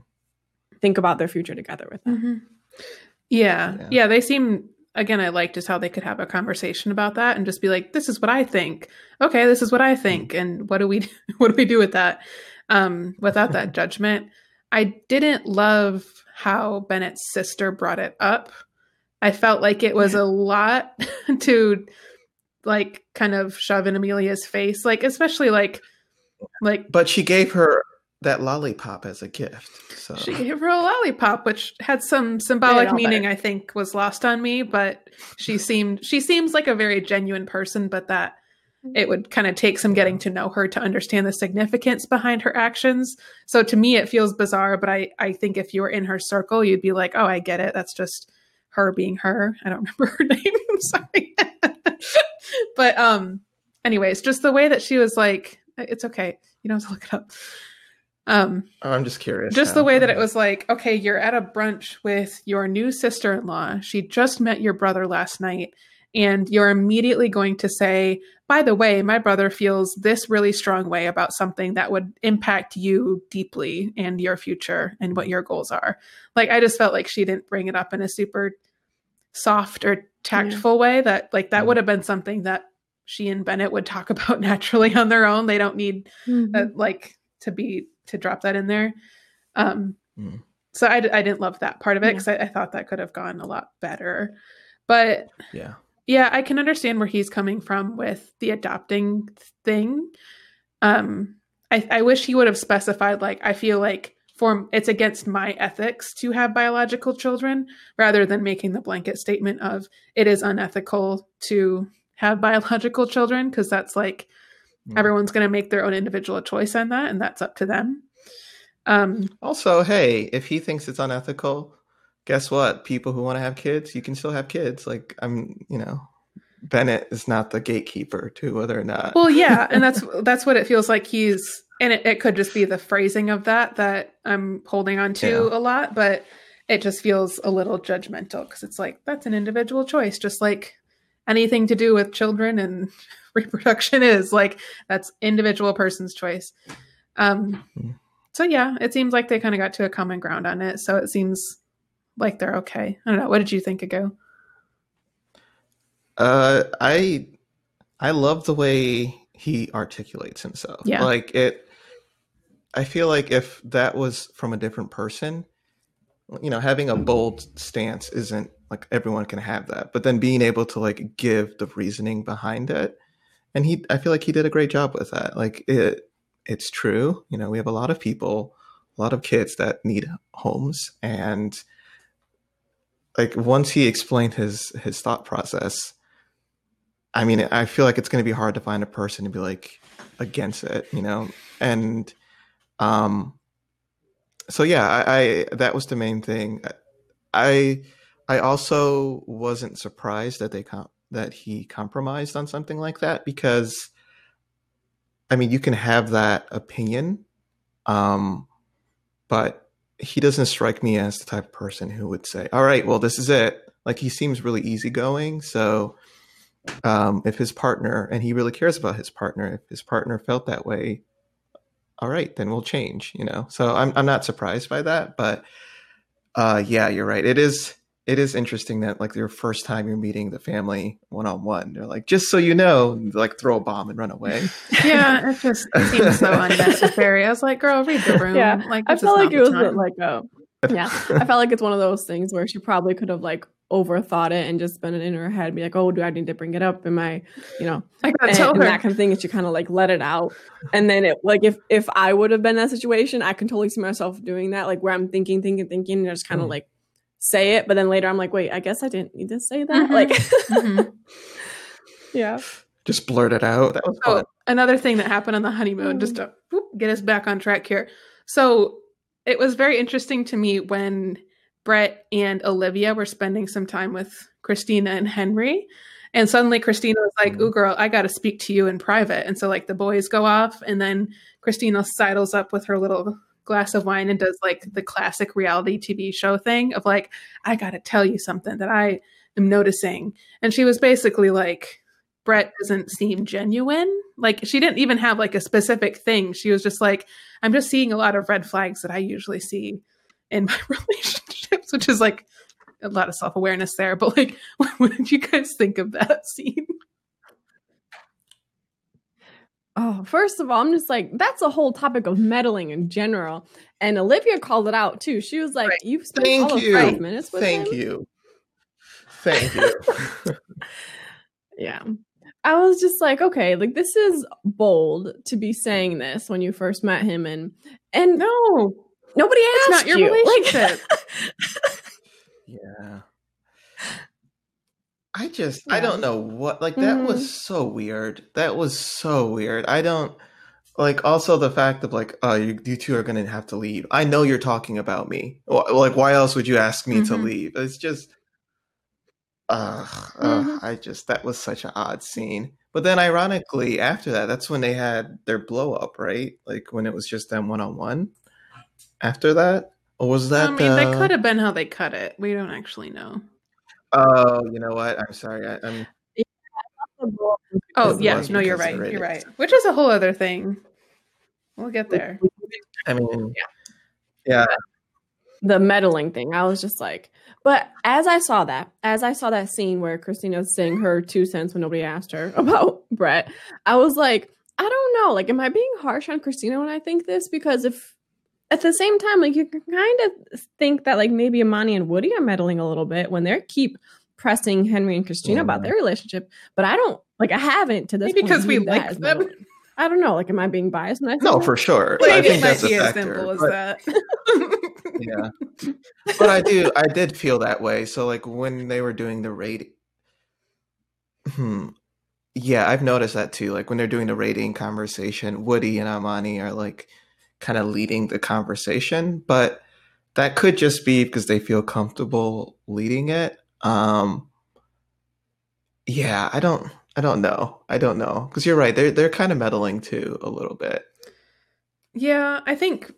think about their future together with them. Mm-hmm. Yeah. yeah. Yeah. They seem again I liked just how they could have a conversation about that and just be like, this is what I think. Okay, this is what I think, and what do we what do we do with that? Um, without that judgment. I didn't love how Bennett's sister brought it up. I felt like it was a lot to like kind of shove in Amelia's face, like especially like like But she gave her that lollipop as a gift. So she gave her a lollipop, which had some symbolic meaning. I think was lost on me, but she seemed she seems like a very genuine person. But that it would kind of take some getting to know her to understand the significance behind her actions. So to me, it feels bizarre. But I I think if you were in her circle, you'd be like, oh, I get it. That's just her being her. I don't remember her name. I'm sorry. but um, anyways, just the way that she was like, it's okay. You don't have to look it up um, I'm just curious. Just now. the way that it was like, okay, you're at a brunch with your new sister in law. She just met your brother last night. And you're immediately going to say, by the way, my brother feels this really strong way about something that would impact you deeply and your future and what your goals are. Like, I just felt like she didn't bring it up in a super soft or tactful yeah. way that, like, that yeah. would have been something that she and Bennett would talk about naturally on their own. They don't need, mm-hmm. uh, like, to be to drop that in there. Um, mm. So I, I didn't love that part of it because yeah. I, I thought that could have gone a lot better. But yeah, yeah, I can understand where he's coming from with the adopting thing. Um, I, I wish he would have specified like I feel like for it's against my ethics to have biological children rather than making the blanket statement of it is unethical to have biological children because that's like Mm. Everyone's going to make their own individual choice on that, and that's up to them. Um, also, hey, if he thinks it's unethical, guess what? People who want to have kids, you can still have kids. Like I'm, you know, Bennett is not the gatekeeper to whether or not. Well, yeah, and that's that's what it feels like he's, and it, it could just be the phrasing of that that I'm holding on to yeah. a lot, but it just feels a little judgmental because it's like that's an individual choice, just like anything to do with children and reproduction is like that's individual person's choice. Um hmm. so yeah it seems like they kind of got to a common ground on it so it seems like they're okay. I don't know. What did you think ago? Uh i i love the way he articulates himself. Yeah. Like it i feel like if that was from a different person you know having a bold stance isn't like everyone can have that. But then being able to like give the reasoning behind it and he i feel like he did a great job with that. Like it it's true you know we have a lot of people a lot of kids that need homes and like once he explained his his thought process i mean i feel like it's going to be hard to find a person to be like against it you know? And um so yeah I, I that was the main thing. I I also wasn't surprised that they com- that he compromised on something like that because I mean you can have that opinion um but he doesn't strike me as the type of person who would say all right well this is it. Like he seems really easygoing so um if his partner and he really cares about his partner if his partner felt that way all right then we'll change you know? So I'm I'm not surprised by that but uh yeah you're right. It is it is interesting that like your first time you're meeting the family one on one, they're like, just so you know, like throw a bomb and run away. yeah, it just it seems so unnecessary. I was like, girl, read the room. Yeah, like I felt like it was time. like a yeah. I felt like it's one of those things where she probably could have like overthought it and just spent it in her head, be like, oh, do I need to bring it up? Am I, you know, I gotta and, tell and her. that kind of thing. And she kind of like let it out. And then it like if if I would have been in that situation, I can totally see myself doing that, like where I'm thinking, thinking, thinking, and I just kind of Mm. like say it, but then later I'm like, wait, I guess I didn't need to say that. Mhm. Like, Mhm. yeah. Just blurt it out. That was Oh, fun. another thing that happened on the honeymoon, just to whoop, get us back on track here. So it was very interesting to me when Brett and Olivia were spending some time with Christina and Henry. And suddenly Christina was like, Mhm. Ooh, girl, I got to speak to you in private. And so, like, the boys go off, and then Christina sidles up with her little glass of wine and does like the classic reality TV show thing of like, I got to tell you something that I am noticing. And she was basically like, Brett doesn't seem genuine. Like she didn't even have like a specific thing. She was just like, I'm just seeing a lot of red flags that I usually see in my relationships, which is like a lot of self awareness there. But like, what did you guys think of that scene? Oh, first of all, I'm just like, that's a whole topic of meddling in general. And Olivia called it out too. She was like, Right. You spent Thank all of five minutes with me. Thank him. you. Thank you. Yeah. I was just like, okay, like this is bold to be saying this when you first met him and and No, nobody it's asked not your you. Like- relationship. yeah. I just I don't know what like that Mhm. was so weird. That was so weird. I don't like also the fact of like oh you, you two are gonna have to leave. I know you're talking about me. Wh- Like why else would you ask me to Mhm. leave? It's just uh, Mhm. I just that was such an odd scene. But then ironically after that that's when they had their blow up, right? Like when it was just them one on one. After that? Or was that I mean, that uh, could have been how they cut it. We don't actually know. Oh, you know what? I'm sorry. I, I'm Oh, Because it yes. No, you're right. You're right. Which is a whole other thing. We'll get there. I mean, yeah, the meddling thing. I was just like, but as I saw that, as I saw that scene where Christina was saying her two cents when nobody asked her about Brett, I was like, I don't know. Like, am I being harsh on Christina when I think this? Because if at the same time, like you can kind of think that like maybe Amani and Woody are meddling a little bit when they keep pressing Henry and Christina about their relationship, but I don't like I haven't to this Maybe point because we like them. meddling. I don't know. Like, am I being biased when I no, that? for sure. Maybe I it think might that's a be as factor. simple as but- that. yeah, but I do, I did feel that way. So, like when they were doing the rating, hmm, yeah, I've noticed that too. Like when they're doing the rating conversation, Woody and Amani are like kind of leading the conversation, but that could just be because they feel comfortable leading it. Um, yeah, I don't, I don't know, I don't know because you're right. They're they're kind of meddling too a little bit. Yeah, I think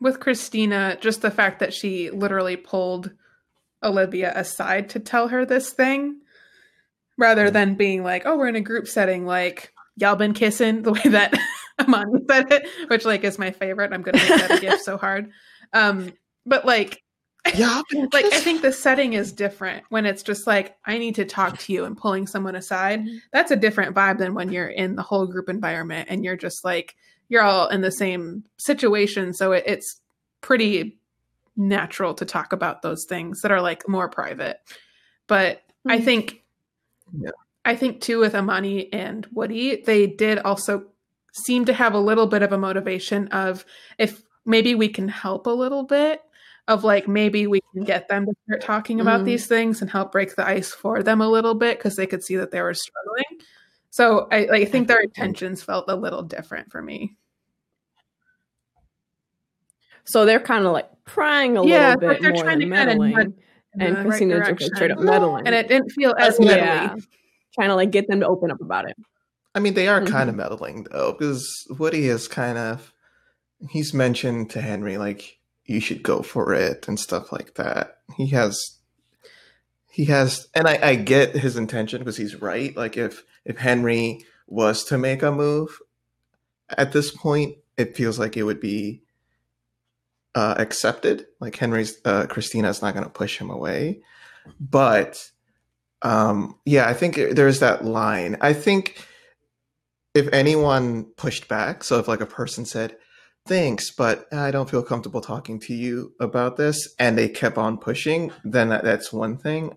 with Christina, just the fact that she literally pulled Olivia aside to tell her this thing rather Yeah. than being like, oh, we're in a group setting, like, y'all been kissing the way that Amani said it, which, like, is my favorite. I'm going to make that a gift so hard. Um, but, like, Yeah, like I think the setting is different when it's just like I need to talk to you and pulling someone aside. Mhm. That's a different vibe than when you're in the whole group environment and you're just like you're all in the same situation, so it, it's pretty natural to talk about those things that are like more private. But mm-hmm. I think yeah. I think too with Amani and Woody, they did also seem to have a little bit of a motivation of if maybe we can help a little bit of like maybe we can get them to start talking about mm. these things and help break the ice for them a little bit because they could see that they were struggling. So I, I think their intentions felt a little different for me. So they're kind of like prying a yeah, little bit they're more trying to meddling, kind of and Christina's right just straight up meddling, and it didn't feel as yeah, trying to like get them to open up about it. I mean, they are mm-hmm. kind of meddling though, because Woody is kind of he's mentioned to Henry like you should go for it and stuff like that. He has he has and I, I get his intention because he's right. Like if if Henry was to make a move at this point, it feels like it would be uh, accepted. Like Henry's uh, Christina's not going to push him away, but um, yeah, I think there's that line. I think if anyone pushed back, so if like a person said, thanks, but I don't feel comfortable talking to you about this, and they kept on pushing, then that, that's one thing.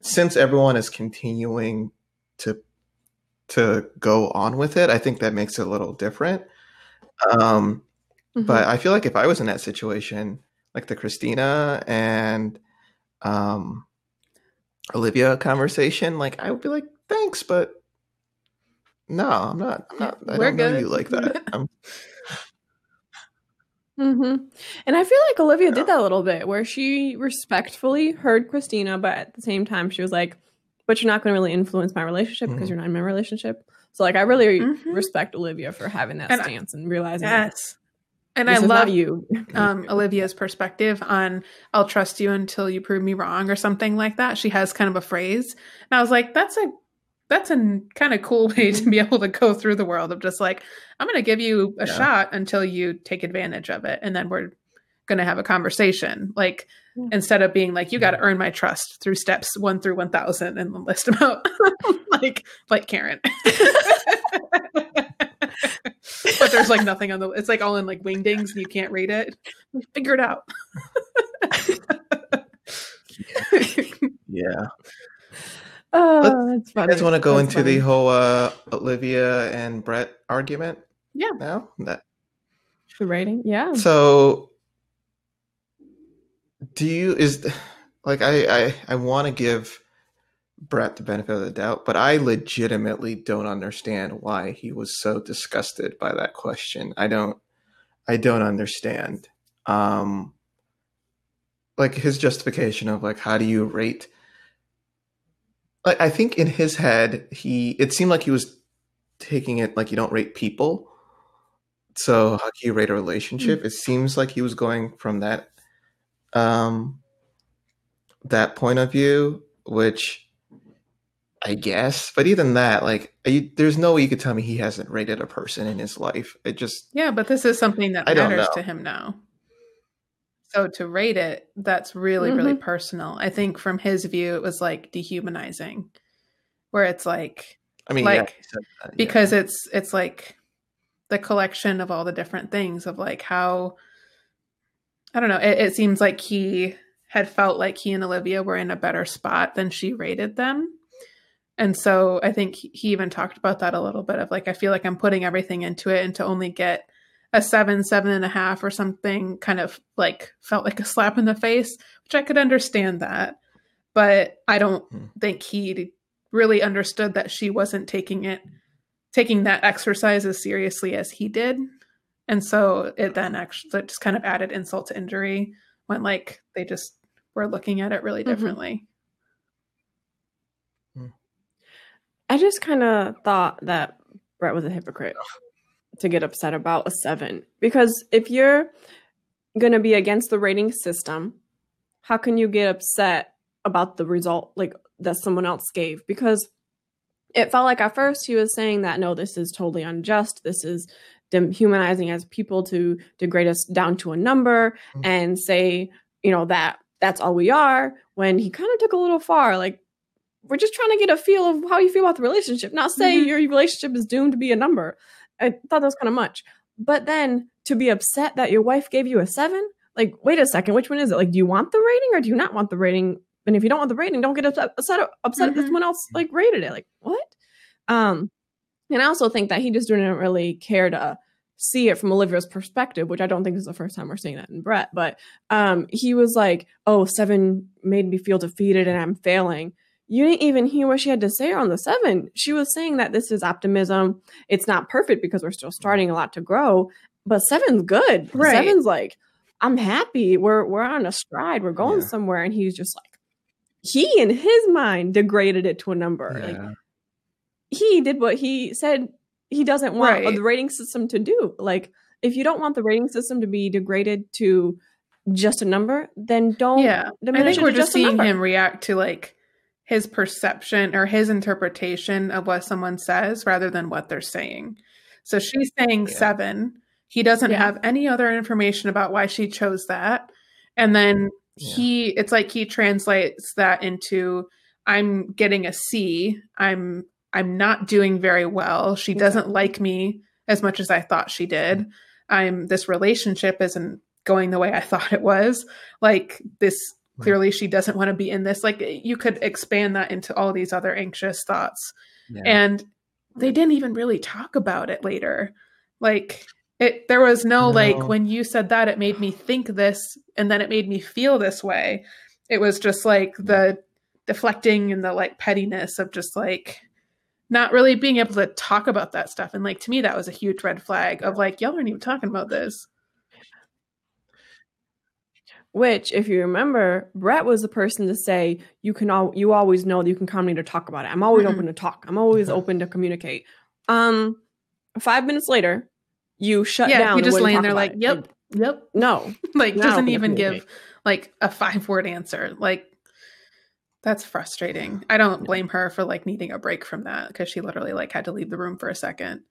Since everyone is continuing to to go on with it, I think that makes it a little different. Um, mm-hmm. But I feel like if I was in that situation, like the Christina and um, Olivia conversation, like I would be like, thanks, but no, I'm not. I'm not. I We're don't good. know you like that. I'm, Mm-hmm. And I feel like Olivia did that a little bit where she respectfully heard Christina, but at the same time, she was like, but you're not going to really influence my relationship because mm-hmm. you're not in my relationship. So, like, I really mm-hmm. respect Olivia for having that and stance I, and realizing yes. And I love you, um, Olivia's perspective on "I'll trust you until you prove me wrong" or something like that. She has kind of a phrase, and I was like, "That's a that's a kind of cool way to be able to go through the world of just like i'm going to give you a yeah. shot until you take advantage of it and then we're going to have a conversation. Like yeah. instead of being like you got to earn my trust through steps 1 through 1000 and list them out. Like like karen. But there's like nothing on the it's like all in like wingdings and you can't read it. Figure it out. Yeah Oh, that's funny. You guys want to go that's into funny. the whole uh, Olivia and Brett argument? Yeah. Now that the rating, yeah. So, do you is like I I I want to give Brett the benefit of the doubt, but I legitimately don't understand why he was so disgusted by that question. I don't I don't understand. Um like his justification of like how do you rate I think in his head, he it seemed like he was taking it like you don't rate people. So how can you rate a relationship? Mm-hmm. It seems like he was going from that um that point of view, which I guess, but even that, like, you, there's no way you could tell me he hasn't rated a person in his life. It just yeah, but this is something that I matters to him now. So to rate it, that's really, mm-hmm. really personal. I think from his view, it was like dehumanizing, where it's like, I mean, like yeah, that, because it's it's like the collection of all the different things of like how I don't know. It, it seems like he had felt like he and Olivia were in a better spot than she rated them. And so I think he even talked about that a little bit of like, I feel like I'm putting everything into it and to only get a seven, seven and a half or something kind of like felt like a slap in the face, which I could understand that. But I don't hmm. think he really understood that she wasn't taking it, taking that exercise as seriously as he did. And so it then actually just kind of added insult to injury when like they just were looking at it really mm-hmm. differently. Mm-hmm. I just kind of thought that Brett was a hypocrite to get upset about a seven. Because if you're going to be against the rating system, how can you get upset about the result like that someone else gave? Because it felt like at first he was saying that no, this is totally unjust. This is dehumanizing as people to degrade us down to a number mm-hmm. and say, you know, that that's all we are. When he kind of took a little far, like we're just trying to get a feel of how you feel about the relationship, not say mm-hmm. your relationship is doomed to be a number. I thought that was kind of much. But then to be upset that your wife gave you a seven, like, wait a second, which one is it? Like, do you want the rating or do you not want the rating? And if you don't want the rating, don't get upset upset, upset Mhm. if someone else like rated it. Like, what? Um, and I also think that he just didn't really care to see it from Olivia's perspective, which I don't think is the first time we're seeing that in Brett. But um, he was like, "Oh, seven made me feel defeated, and I'm failing." You didn't even hear what she had to say on the seven. She was saying that this is optimism. It's not perfect because we're still starting a lot to grow, but seven's good. Right. Seven's like, I'm happy. We're we're on a stride. We're going Yeah. somewhere. And he's just like, he in his mind degraded it to a number. Like he did what he said he doesn't want Right. the rating system to do. Like if you don't want the rating system to be degraded to just a number, then don't yeah. I think we're just seeing him react to like his perception or his interpretation of what someone says rather than what they're saying. So she's saying Yeah. seven. He doesn't Yeah. have any other information about why she chose that. And then Yeah. he, it's like he translates that into I'm getting a C. I'm I'm not doing very well. She doesn't like me as much as I thought she did. I'm this relationship isn't going the way I thought it was. Like this Right. clearly she doesn't want to be in this. Like you could expand that into all these other anxious thoughts. Yeah. And they didn't even really talk about it later. Like it there was no, No. like when you said that it made me think this and then it made me feel this way. It was just like the deflecting and the like pettiness of just like not really being able to talk about that stuff. And like to me that was a huge red flag of like y'all aren't even talking about this. Which, if you remember, Brett was the person to say, "You can all, you always know that you can come to me to talk about it. I'm always Mhm. open to talk. I'm always open to communicate." Um, five minutes later, you shut yeah, down. and just laying there like, it. yep, yep. no, like doesn't even give like a five word answer like that's frustrating i don't blame her for like needing a break from that because she literally like had to leave the room for a second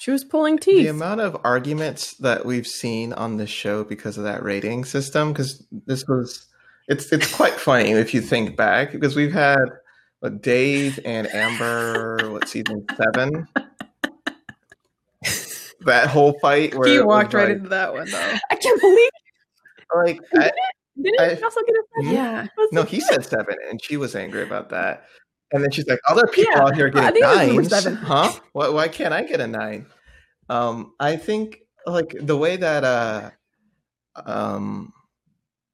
she was pulling teeth. the amount of arguments that we've seen on this show because of that rating system because this was it's it's quite funny if you think back because we've had what Dave and Amber what season seven that whole fight where he walked right like, into that one though I can't believe. like I, Didn't I- he also get a Mhm. yeah no he said seven and she was angry about that and then she's like other people Yeah, out here getting nines huh why, why can't I get a nine um I think like the way that uh um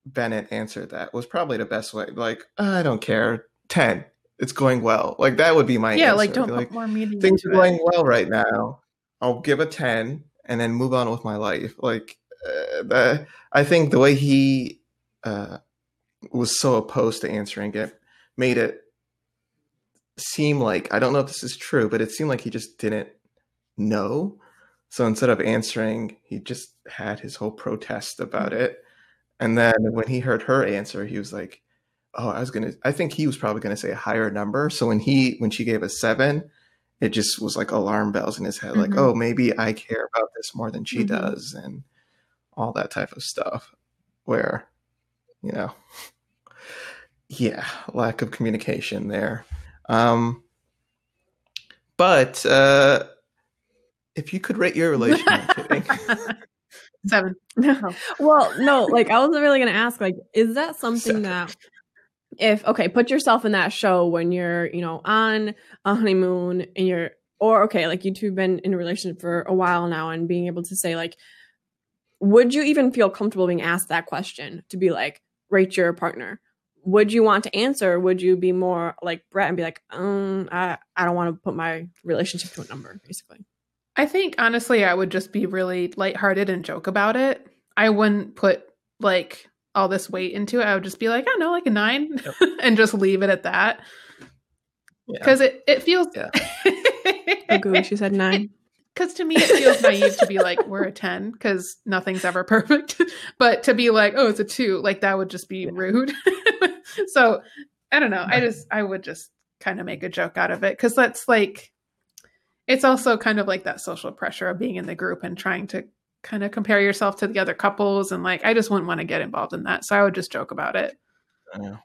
Bennett answered that was probably the best way. Like, I don't care. Ten. It's going well. Like that would be my yeah answer. like don't like more meaning things are going well right now. I'll give a ten and then move on with my life. Like uh, that, I think the way he uh, was so opposed to answering it made it seem like I don't know if this is true, but it seemed like he just didn't know. So instead of answering, he just had his whole protest about it. And then when he heard her answer, he was like, "Oh, I was gonna. I think he was probably gonna say a higher number." So when he when she gave a seven, it just was like alarm bells in his head, like, Mhm. "Oh, maybe I care about this more than she Mhm. does," and all that type of stuff. Where, you know, yeah, lack of communication there. Um, but uh, if you could rate your relationship, kidding. seven well, no, like I wasn't really gonna ask, like, is that something that if okay, put yourself in that show when you're, you know, on a honeymoon and you're or okay, like you two have been in a relationship for a while now and being able to say, like, would you even feel comfortable being asked that question to be like, rate your partner? Would you want to answer? Would you be more like Brett and be like, um, I, I don't want to put my relationship to a number, basically. i think honestly i would just be really lighthearted and joke about it i wouldn't put like all this weight into it i would just be like i don't know like a nine and just leave it at that Yeah. because it, it feels Yeah. Oh, gooey, she said nine. Because to me it feels naive to be like we're a 10 because nothing's ever perfect. But to be like oh it's a 2 like that would just be Yeah. rude. So i don't know. I just i would just kind of make a joke out of it because that's like it's also kind of like that social pressure of being in the group and trying to kind of compare yourself to the other couples and like i just wouldn't want to get involved in that so i would just joke about it. Yeah.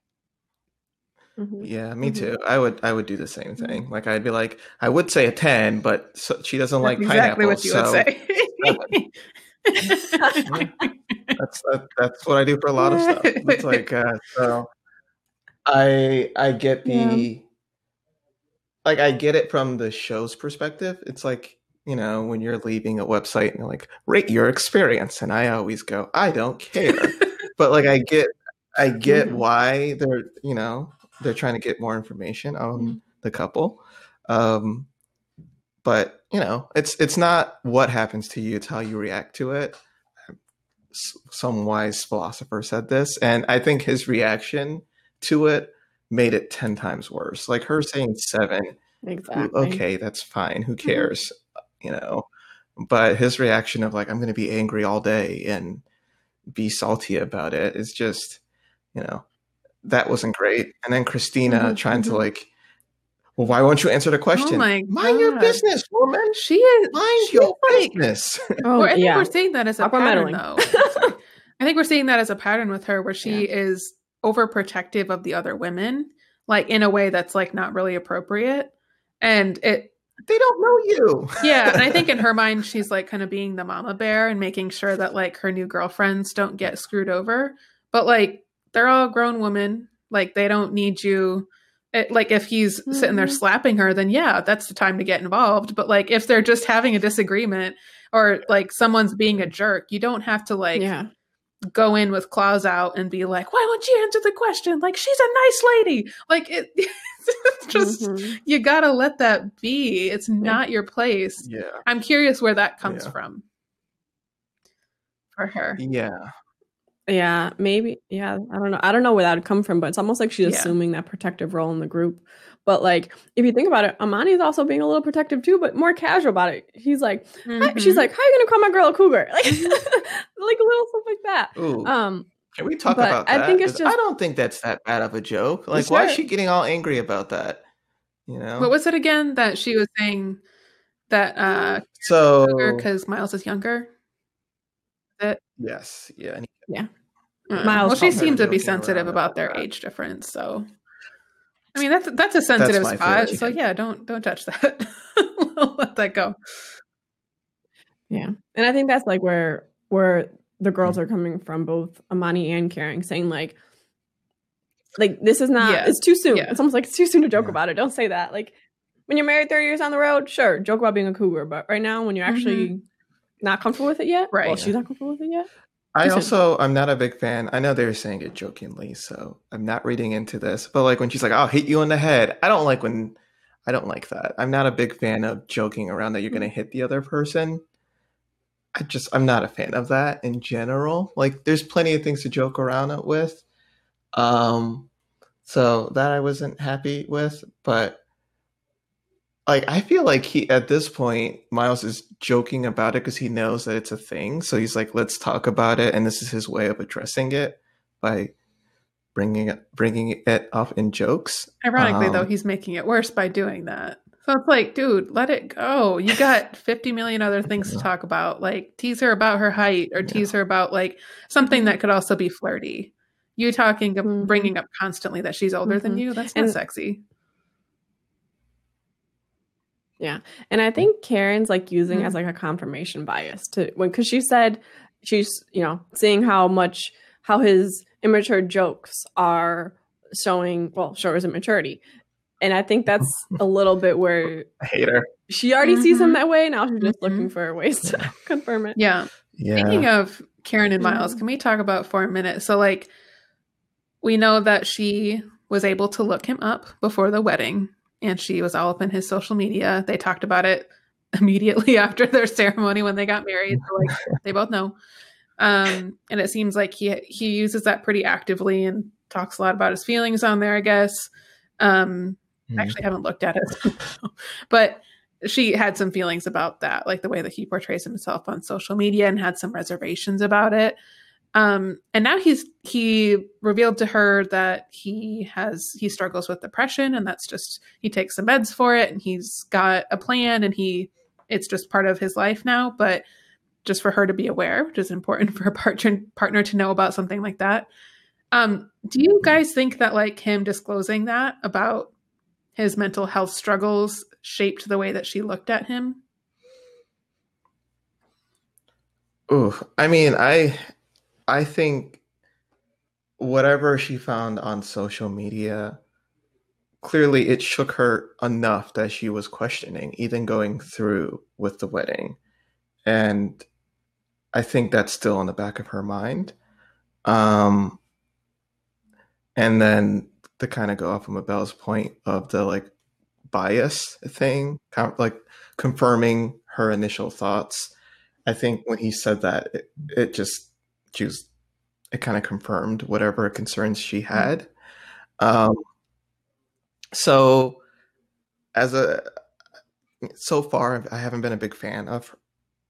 Mhm. Yeah, me Mhm. too. I would I would do the same thing. Like I'd be like, I would say a ten, but so, she doesn't like exactly pineapple. what you so would say that's that, that's what I do for a lot of stuff. It's like uh, so. I I get the Yeah. like I get it from the show's perspective. It's like you know when you're leaving a website and like rate your experience, and I always go I don't care. but like I get I get Mhm. why they're you know they're trying to get more information on Mhm. the couple. Um, but you know it's it's not what happens to you; it's how you react to it. Some wise philosopher said this, and I think his reaction to it made it 10 times worse. Like her saying seven, Exactly. okay, that's fine. Who cares? You know, but his reaction of like, I'm going to be angry all day and be salty about it is just, you know, that wasn't great. And then Christina Mhm, trying to mhm. like, well, why won't you answer the question? my Mind your business, woman. she is Mind she's your like- business. Oh, Well, I think yeah. we're seeing that as a Aqua pattern, meddling. though. I think we're seeing that as a pattern with her, where she is overprotective of the other women, like in a way that's like not really appropriate. And it, they don't know you. yeah, and I think in her mind, she's like kind of being the mama bear and making sure that like her new girlfriends don't get screwed over. But like they're all grown women, like they don't need you. It, like if he's sitting there Mhm. slapping her, then yeah, that's the time to get involved. But like if they're just having a disagreement or like someone's being a jerk, you don't have to like yeah. go in with claws out and be like, "Why won't you answer the question?" Like she's a nice lady. Like it, it's just Mhm. you gotta let that be. It's not your place. Yeah. I'm curious where that comes Yeah. from for her. Yeah. Yeah, maybe. Yeah, I don't know. I don't know where that would come from, but it's almost like she's Yeah. assuming that protective role in the group. But like, if you think about it, Amani is also being a little protective too, but more casual about it. He's like, "Hi-" she's like, "How are you gonna call my girl a cougar?" Like, like little stuff like that. Ooh. Um, Can we talk But about I think it's just- I don't think that's that bad of a joke. Like, It's why is she getting all angry about that? You know. what was it again that she was saying that uh so because Miles is younger? yes, yeah. and- Miles well, she seems to be sensitive about their age difference, so I mean that's that's a sensitive my spot. feeling. So yeah, don't don't touch that. Let that go. yeah, and I think that's like where where the girls are coming from, both Amani and Karen, saying like, like this is not. Yeah. It's too soon. Yeah. It's almost like it's too soon to joke Yeah. about it. Don't say that. Like when you're married thirty years down the road, sure, joke about being a cougar. But right now, when you're actually mm-hmm. not comfortable with it yet, Right. Well, she's not comfortable with it yet. I also I'm not a big fan. I know they're saying it jokingly, so I'm not reading into this. But like when she's like, "I'll hit you in the head," I don't like when I don't like that. I'm not a big fan of joking around that you're going to hit the other person. I just I'm not a fan of that in general. Like there's plenty of things to joke around it with. Um so that I wasn't happy with, but like I feel like he at this point Miles is joking about it because he knows that it's a thing. So he's like, let's talk about it, and this is his way of addressing it by bringing it bringing it up in jokes. Ironically, though, Um, he's making it worse by doing that. So it's like, dude, let it go. You got 50 million other things to talk about. Like, tease her about her height or Yeah. tease her about like something that could also be flirty. You talking, Mhm. bringing up constantly that she's older than Mhm. you, that's not And- sexy. And I think Karen's like using it Mhm. as like a confirmation bias to when because she said she's you know seeing how much how his immature jokes are showing well show his immaturity, and I think that's a little bit where I hate her. she already sees him Mhm. that way. Now she's just Mhm. looking for ways to Yeah. confirm it. Yeah. Yeah. Speaking of Karen and Miles, Mhm. can we talk about for a minute? So, like, we know that she was able to look him up before the wedding, and she was all up in his social media. They talked about it immediately after their ceremony when they got married. So, like, they both know. Um, and it seems like he he uses that pretty actively and talks a lot about his feelings on there. I guess. Um, Mhm. I actually haven't looked at it, but she had some feelings about that, like the way that he portrays himself on social media, and had some reservations about it. Um, and now he's he revealed to her that he has he struggles with depression, and that's just he takes some meds for it, and he's got a plan, and he it's just part of his life now. But just for her to be aware, which is important for a partner partner to know about something like that. Um, do you guys think that like him disclosing that about his mental health struggles shaped the way that she looked at him? Ooh, I mean, I I think whatever she found on social media clearly it shook her enough that she was questioning even going through with the wedding and i think that's still in the back of her mind um and then to kind of go off of Mabel's point of the like bias thing, like confirming her initial thoughts. I think when he said that, it, it just just it kind of confirmed whatever concerns she mm-hmm. had. Um, so as a so far, I haven't been a big fan of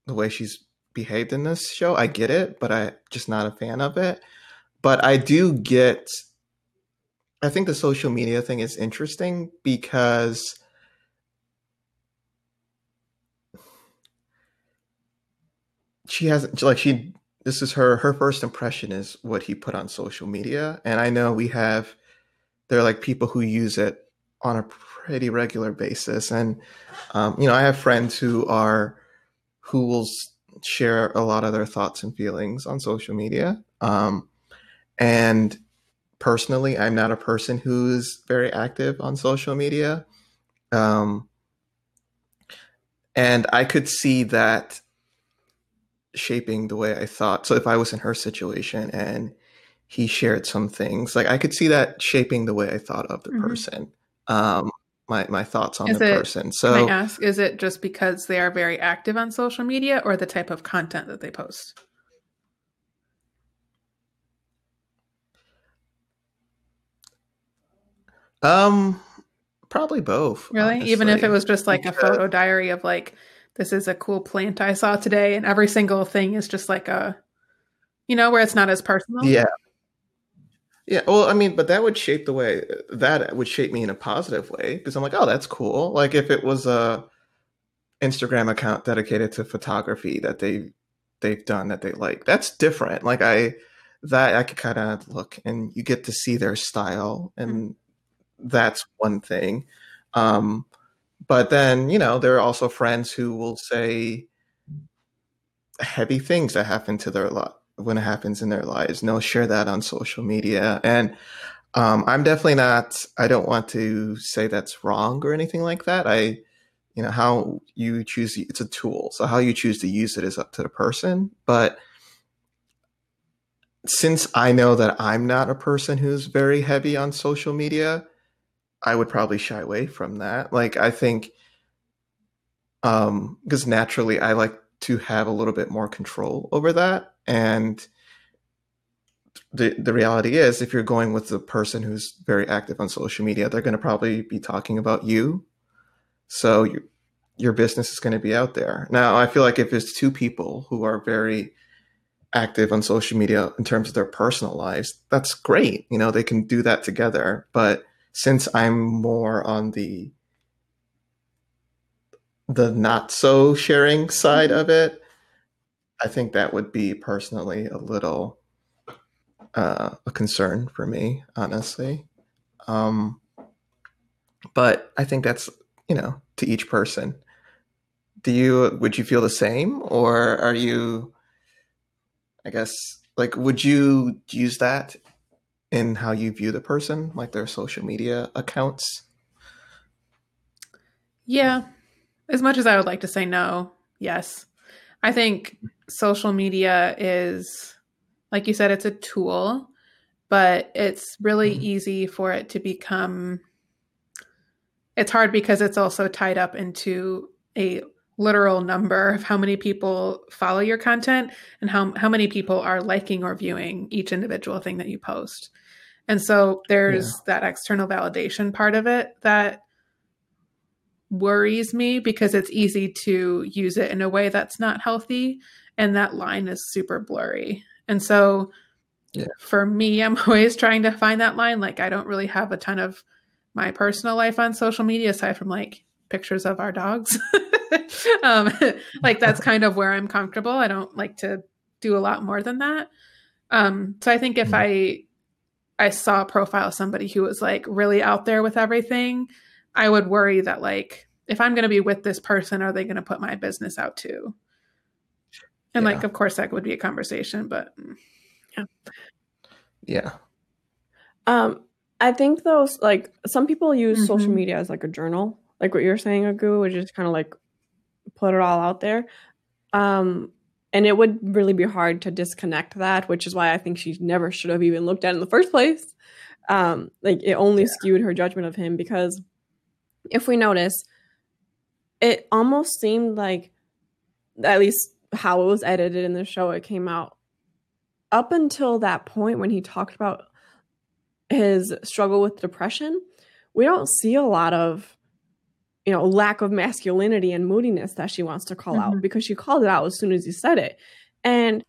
the way she's behaved in this show. I get it, but I just not a fan of it. But I do get I think the social media thing is interesting because she hasn't like she this is her her first impression is what he put on social media. And i know we have there are like people who use it on a pretty regular basis. And um, you know i have friends who are who will share a lot of their thoughts and feelings on social media. Um, and personally, I'm not a person who's very active on social media. Um, and I could see that shaping the way I thought. So if I was in her situation and he shared some things, like I could see that shaping the way I thought of the mm-hmm. person. Um, my, my thoughts on is the it, person. So I ask, is it just because they are very active on social media or the type of content that they post? Um, probably both. Really, honestly. even if it was just like because... a photo diary of like, this is a cool plant I saw today, and every single thing is just like a, you know, where it's not as personal. Yeah. Yeah, well, I mean, but that would shape the way that would shape me in a positive way because I'm like, oh, that's cool. Like if it was a Instagram account dedicated to photography that they they've done that they like, that's different. Like I that I could kind of look and you get to see their style and mm-hmm that's one thing. Um, but then, you know, there are also friends who will say heavy things that happen to their life when it happens in their lives, and they'll share that on social media. And um, I'm definitely not. I don't want to say that's wrong or anything like that. I, you know, how you choose it's a tool, so how you choose to use it is up to the person. But since I know that I'm not a person who's very heavy on social media, I would probably shy away from that. Like I think um because naturally I like to have a little bit more control over that. And the the reality is if you're going with the person who's very active on social media they're going to probably be talking about you. So you, your business is going to be out there. Now i feel like if it's two people who are very active on social media in terms of their personal lives that's great. You know they can do that together. But since I'm more on the the not so sharing side of it, I think that would be personally a little uh, a concern for me, honestly. Um, but I think that's you know to each person. Do you would you feel the same, or are you? I guess like would you use that in how you view the person, like their social media accounts? Yeah. As much as I would like to say no, yes. I think social media is, like you said, it's a tool, but it's really mm-hmm. easy for it to become. It's hard because it's also tied up into a literal number of how many people follow your content and how, how many people are liking or viewing each individual thing that you post. And so there's yeah. that external validation part of it that worries me because it's easy to use it in a way that's not healthy and that line is super blurry. And so yeah. for me, I'm always trying to find that line. Like I don't really have a ton of my personal life on social media aside from like pictures of our dogs. um, like that's kind of where I'm comfortable. I don't like to do a lot more than that. Um, so I think if mm-hmm. I I saw a profile of somebody who was like really out there with everything, I would worry that like if I'm going to be with this person, are they going to put my business out too? And Yeah. like, of course, that would be a conversation, but yeah, Yeah. Um, I think those like some people use social Mhm. media as like a journal, like what you're saying, Agu, which is kind of like put it all out there. Um, and it would really be hard to disconnect that, which is why I think she never should have even looked at it in the first place. Um, like it only skewed her judgment of him because if we notice, it almost seemed like at least how it was edited in the show, it came out up until that point when he talked about his struggle with depression, we don't see a lot of you know lack of masculinity and moodiness that she wants to call out Mhm. because she called it out as soon as he said it. And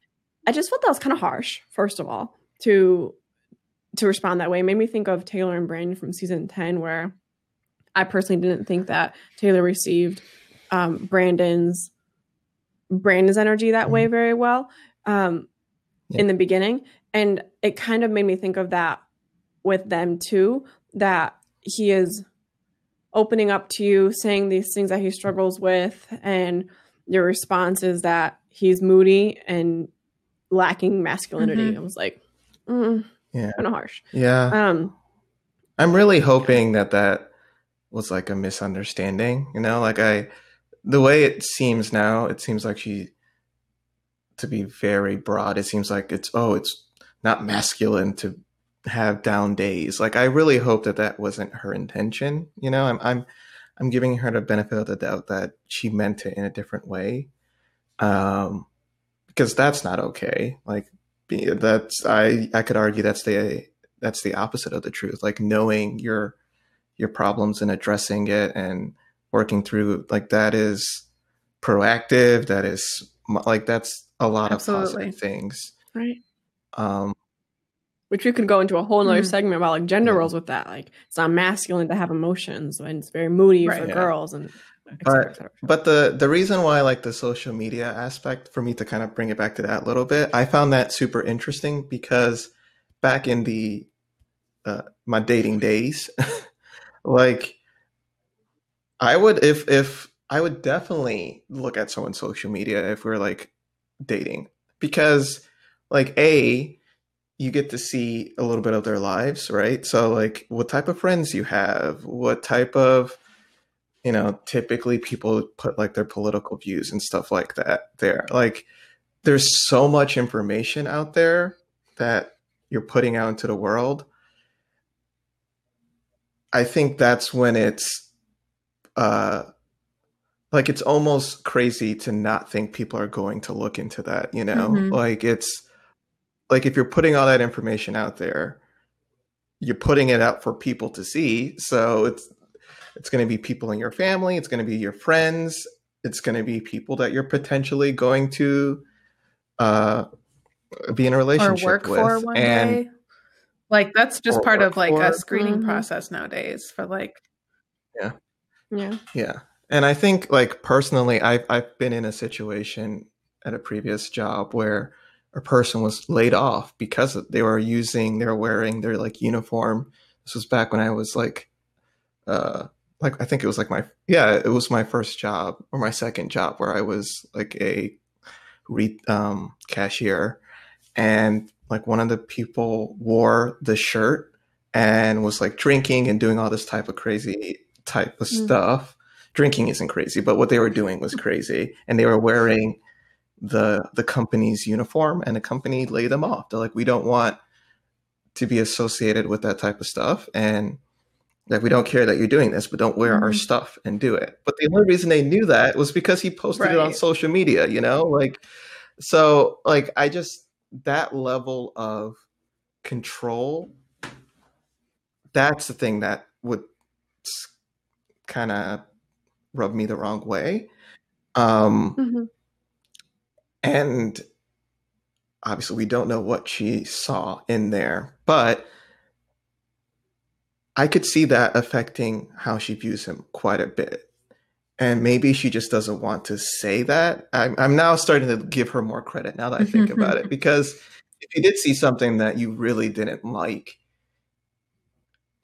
I just felt that was kind of harsh, first of all, to to respond that way. It made me think of Taylor and Brandon from season 10, where I personally didn't think that Taylor received um, Brandon's Brandon's energy that way very well um, Yeah. in the beginning, and it kind of made me think of that with them too. That he is opening up to you, saying these things that he struggles with, and your response is that he's moody and lacking masculinity. Mhm. I was like, mm, Yeah. kind of harsh. Yeah. Um, I'm really hoping that that was like a misunderstanding, you know, like I the way it seems now, it seems like she to be very broad. It seems like it's oh, it's not masculine to have down days. Like I really hope that that wasn't her intention, you know. I'm I'm I'm giving her the benefit of the doubt that she meant it in a different way. Um because that's not okay. Like that's I I could argue that's the that's the opposite of the truth like knowing your your problems and addressing it and working through like that is proactive that is like that's a lot Absolutely. of positive things right. um Which we could go into a whole nother Mhm. segment about like gender Yeah. roles with that. Like it's not masculine to have emotions and it's very moody Right. for Yeah. girls and But- cetera, et cetera. but the the reason why I like the social media aspect for me to kind of bring it back to that a little bit i found that super interesting because back in the uh, my dating days like i would if if i would definitely look at someone's social media if we're like dating because like a you get to see a little bit of their lives right? So like what type of friends you have what type of you know typically people put like their political views and stuff like that there. Like there's so much information out there that you're putting out into the world. I think that's when it's uh like it's almost crazy to not think people are going to look into that you know? Mhm. like it's like if you're putting all that information out there you're putting it out for people to see so it's it's going to be people in your family it's going to be your friends it's going to be people that you're potentially going to uh be in a or relationship work with for one and day. Like that's just part of like for. a screening Mhm. process nowadays for like Yeah. Yeah. Yeah. And I think like personally I've I've been in a situation at a previous job where a person was laid off because they were using they were wearing their like uniform. This was back when I was like uh like I think it was like my yeah, it was my first job or my second job where I was like a re um cashier and like one of the people wore the shirt and was like drinking and doing all this type of crazy type of Mm. stuff. Drinking isn't crazy, but what they were doing was crazy. And they were wearing the the company's uniform and the company laid them off. They're like, we don't want to be associated with that type of stuff. And like we don't care that you're doing this, but don't wear our Mhm. stuff and do it. But the only reason they knew that was because he posted it on social media, you know? Like so like I just that level of control that's the thing that would kind of rub me the wrong way um Mhm. And obviously we don't know what she saw in there but i could see that affecting how she views him quite a bit. And maybe she just doesn't want to say that. I'm, I'm now starting to give her more credit now that i think about it because if you did see something that you really didn't like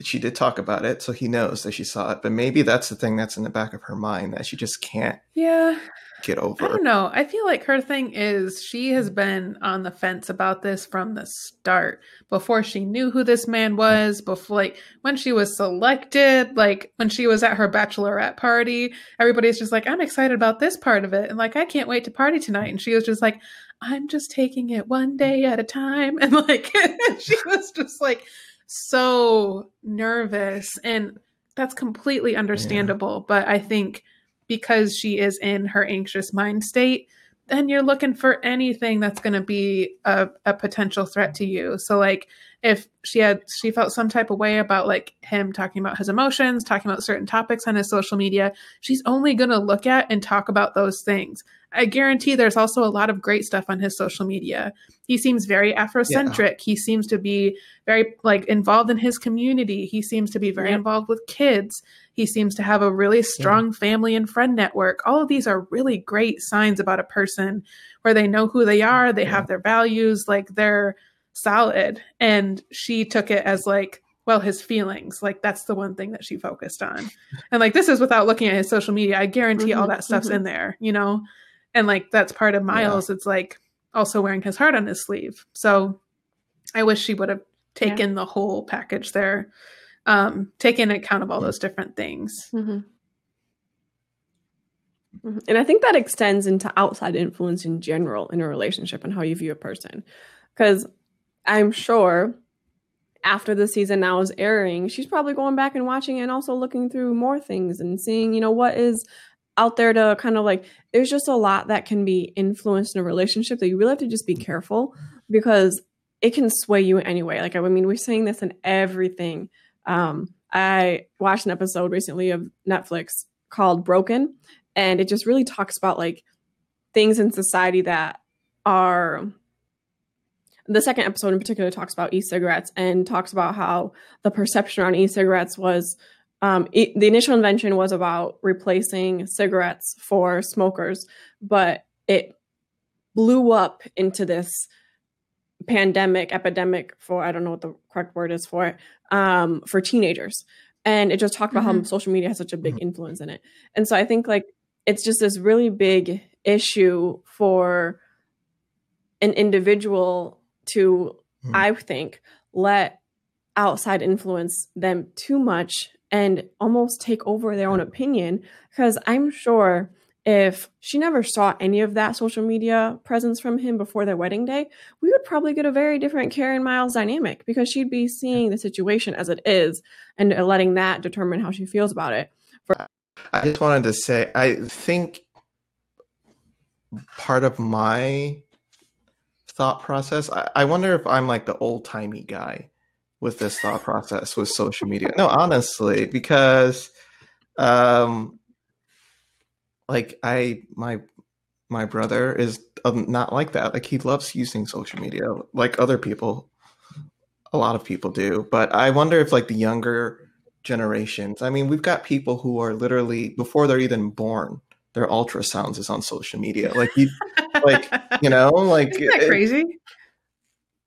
she did talk about it, so he knows that she saw it. But maybe that's the thing that's in the back of her mind that she just can't Yeah. get over. I don't know. I feel like her thing is she has been on the fence about this from the start. Before she knew who this man was, before like when she was selected, like when she was at her bachelorette party, everybody's just like, I'm excited about this part of it. And like, I can't wait to party tonight. And she was just like, I'm just taking it one day at a time. And like she was just like so nervous. And that's completely understandable. But I think because she is in her anxious mind state, then you're looking for anything that's going to be a, a potential threat to you. So, like, if she had, she felt some type of way about like him talking about his emotions, talking about certain topics on his social media, she's only going to look at and talk about those things. I guarantee there's also a lot of great stuff on his social media. He seems very Afrocentric. Yeah. He seems to be very like involved in his community. He seems to be very yeah. involved with kids. He seems to have a really strong yeah. family and friend network. All of these are really great signs about a person where they know who they are, they have their values, like they're solid. And she took it as like, well, his feelings. Like that's the one thing that she focused on. And like this is without looking at his social media. I guarantee mm-hmm, all that stuff's mm-hmm. in there, you know? And like that's part of miles yeah. it's like also wearing his heart on his sleeve so i wish she would have taken yeah. the whole package there um taken account of all those different things mm-hmm. Mm-hmm. and i think that extends into outside influence in general in a relationship and how you view a person because i'm sure after the season now is airing she's probably going back and watching and also looking through more things and seeing you know what is out there to kind of like there's just a lot that can be influenced in a relationship that you really have to just be careful because it can sway you anyway. Like I mean, we're saying this in everything. Um, I watched an episode recently of Netflix called Broken, and it just really talks about like things in society that are the second episode in particular talks about e-cigarettes and talks about how the perception around e-cigarettes was um, it, the initial invention was about replacing cigarettes for smokers, but it blew up into this pandemic, epidemic for I don't know what the correct word is for it, um, for teenagers. And it just talked about mm-hmm. how social media has such a big mm-hmm. influence in it. And so I think like it's just this really big issue for an individual to, mm-hmm. I think, let outside influence them too much and almost take over their own opinion because I'm sure if she never saw any of that social media presence from him before their wedding day, we would probably get a very different Karen Miles dynamic because she'd be seeing the situation as it is and letting that determine how she feels about it. For- I just wanted to say, I think part of my thought process, I, I wonder if I'm like the old timey guy with this thought process with social media. No, honestly, because um like I my my brother is um, not like that. Like he loves using social media like other people a lot of people do. But I wonder if like the younger generations, I mean, we've got people who are literally before they're even born, their ultrasounds is on social media. Like you like, you know, like Isn't that crazy? It,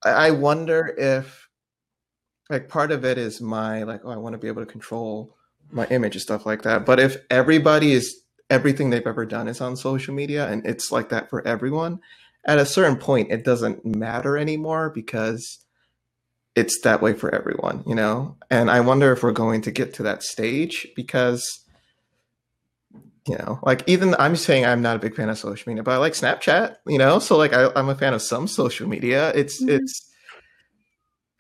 I wonder if like part of it is my like oh i want to be able to control my image and stuff like that. But if everybody is everything they've ever done is on social media and it's like that for everyone at a certain point it doesn't matter anymore because it's that way for everyone you know? And i wonder if we're going to get to that stage because you know like even i'm saying i'm not a big fan of social media but i like snapchat you know? So like I, am a fan of some social media. It's mm-hmm. it's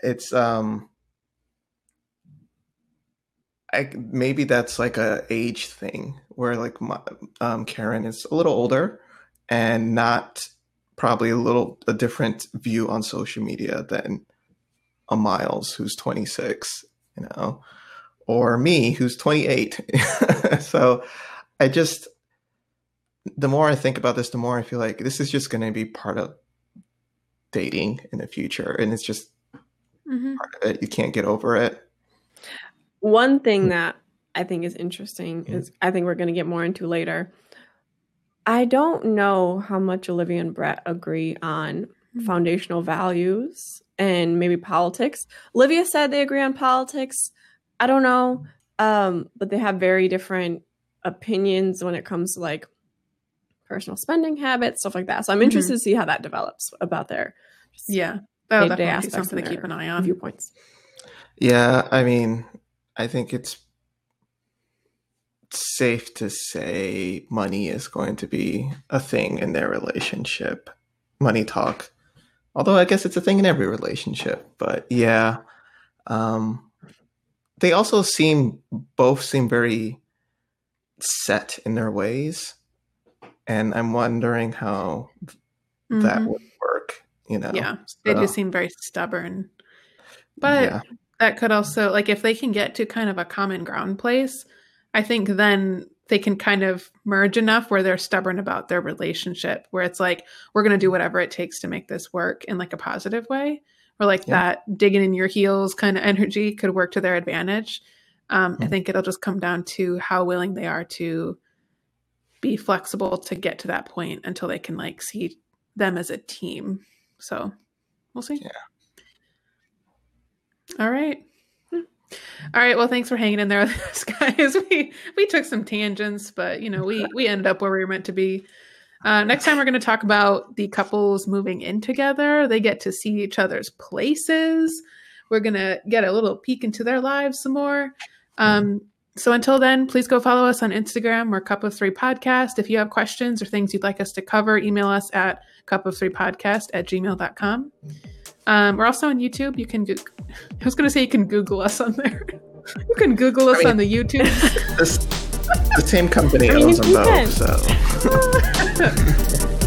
it's um I, maybe that's like a age thing where like my, um, Karen is a little older and not probably a little a different view on social media than a Miles who's 26, you know, or me who's 28. so I just the more I think about this, the more I feel like this is just going to be part of dating in the future, and it's just mm-hmm. part of it. You can't get over it. One thing hmm. that I think is interesting is I think we're going to get more into later. I don't know how much Olivia and Brett agree on hmm. foundational values and maybe politics. Olivia said they agree on politics. I don't know. Um, but they have very different opinions when it comes to like personal spending habits, stuff like that. So I'm Mhm. interested to see how that develops about their Yeah. That'll definitely be something to keep an eye on. viewpoints. Yeah, I mean, I think it's safe to say money is going to be a thing in their relationship. Money talk. Although I guess it's a thing in every relationship, but yeah. Um they also seem both seem very set in their ways. And I'm wondering how that Mhm. would work, you know. Yeah. They do seem very stubborn. But yeah. That could also like if they can get to kind of a common ground place, I think then they can kind of merge enough where they're stubborn about their relationship, where it's like, we're gonna do whatever it takes to make this work in like a positive way. Or like Yeah. that digging in your heels kind of energy could work to their advantage. Um, I Mhm. think it'll just come down to how willing they are to be flexible to get to that point until they can like see them as a team. So we'll see. Yeah. All right. All right. Well, thanks for hanging in there with us, guys. We we took some tangents, but you know, we we ended up where we were meant to be. Uh, next time, we're going to talk about the couples moving in together. They get to see each other's places. We're going to get a little peek into their lives some more. Um, so until then, please go follow us on Instagram or Cup of Three Podcast. If you have questions or things you'd like us to cover, email us at cup of three podcast at gmail.com. Um, we're also on YouTube. You can, go- I was going to say you can Google us on there. You can Google us I mean- on the YouTube. This, the same company I mean, owns them both, can. so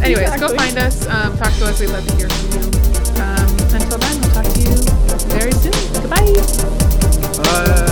Anyways, go find us. Um, talk to us. We'd love to hear from you. Um, until then, we'll talk to you very soon. Goodbye. Bye.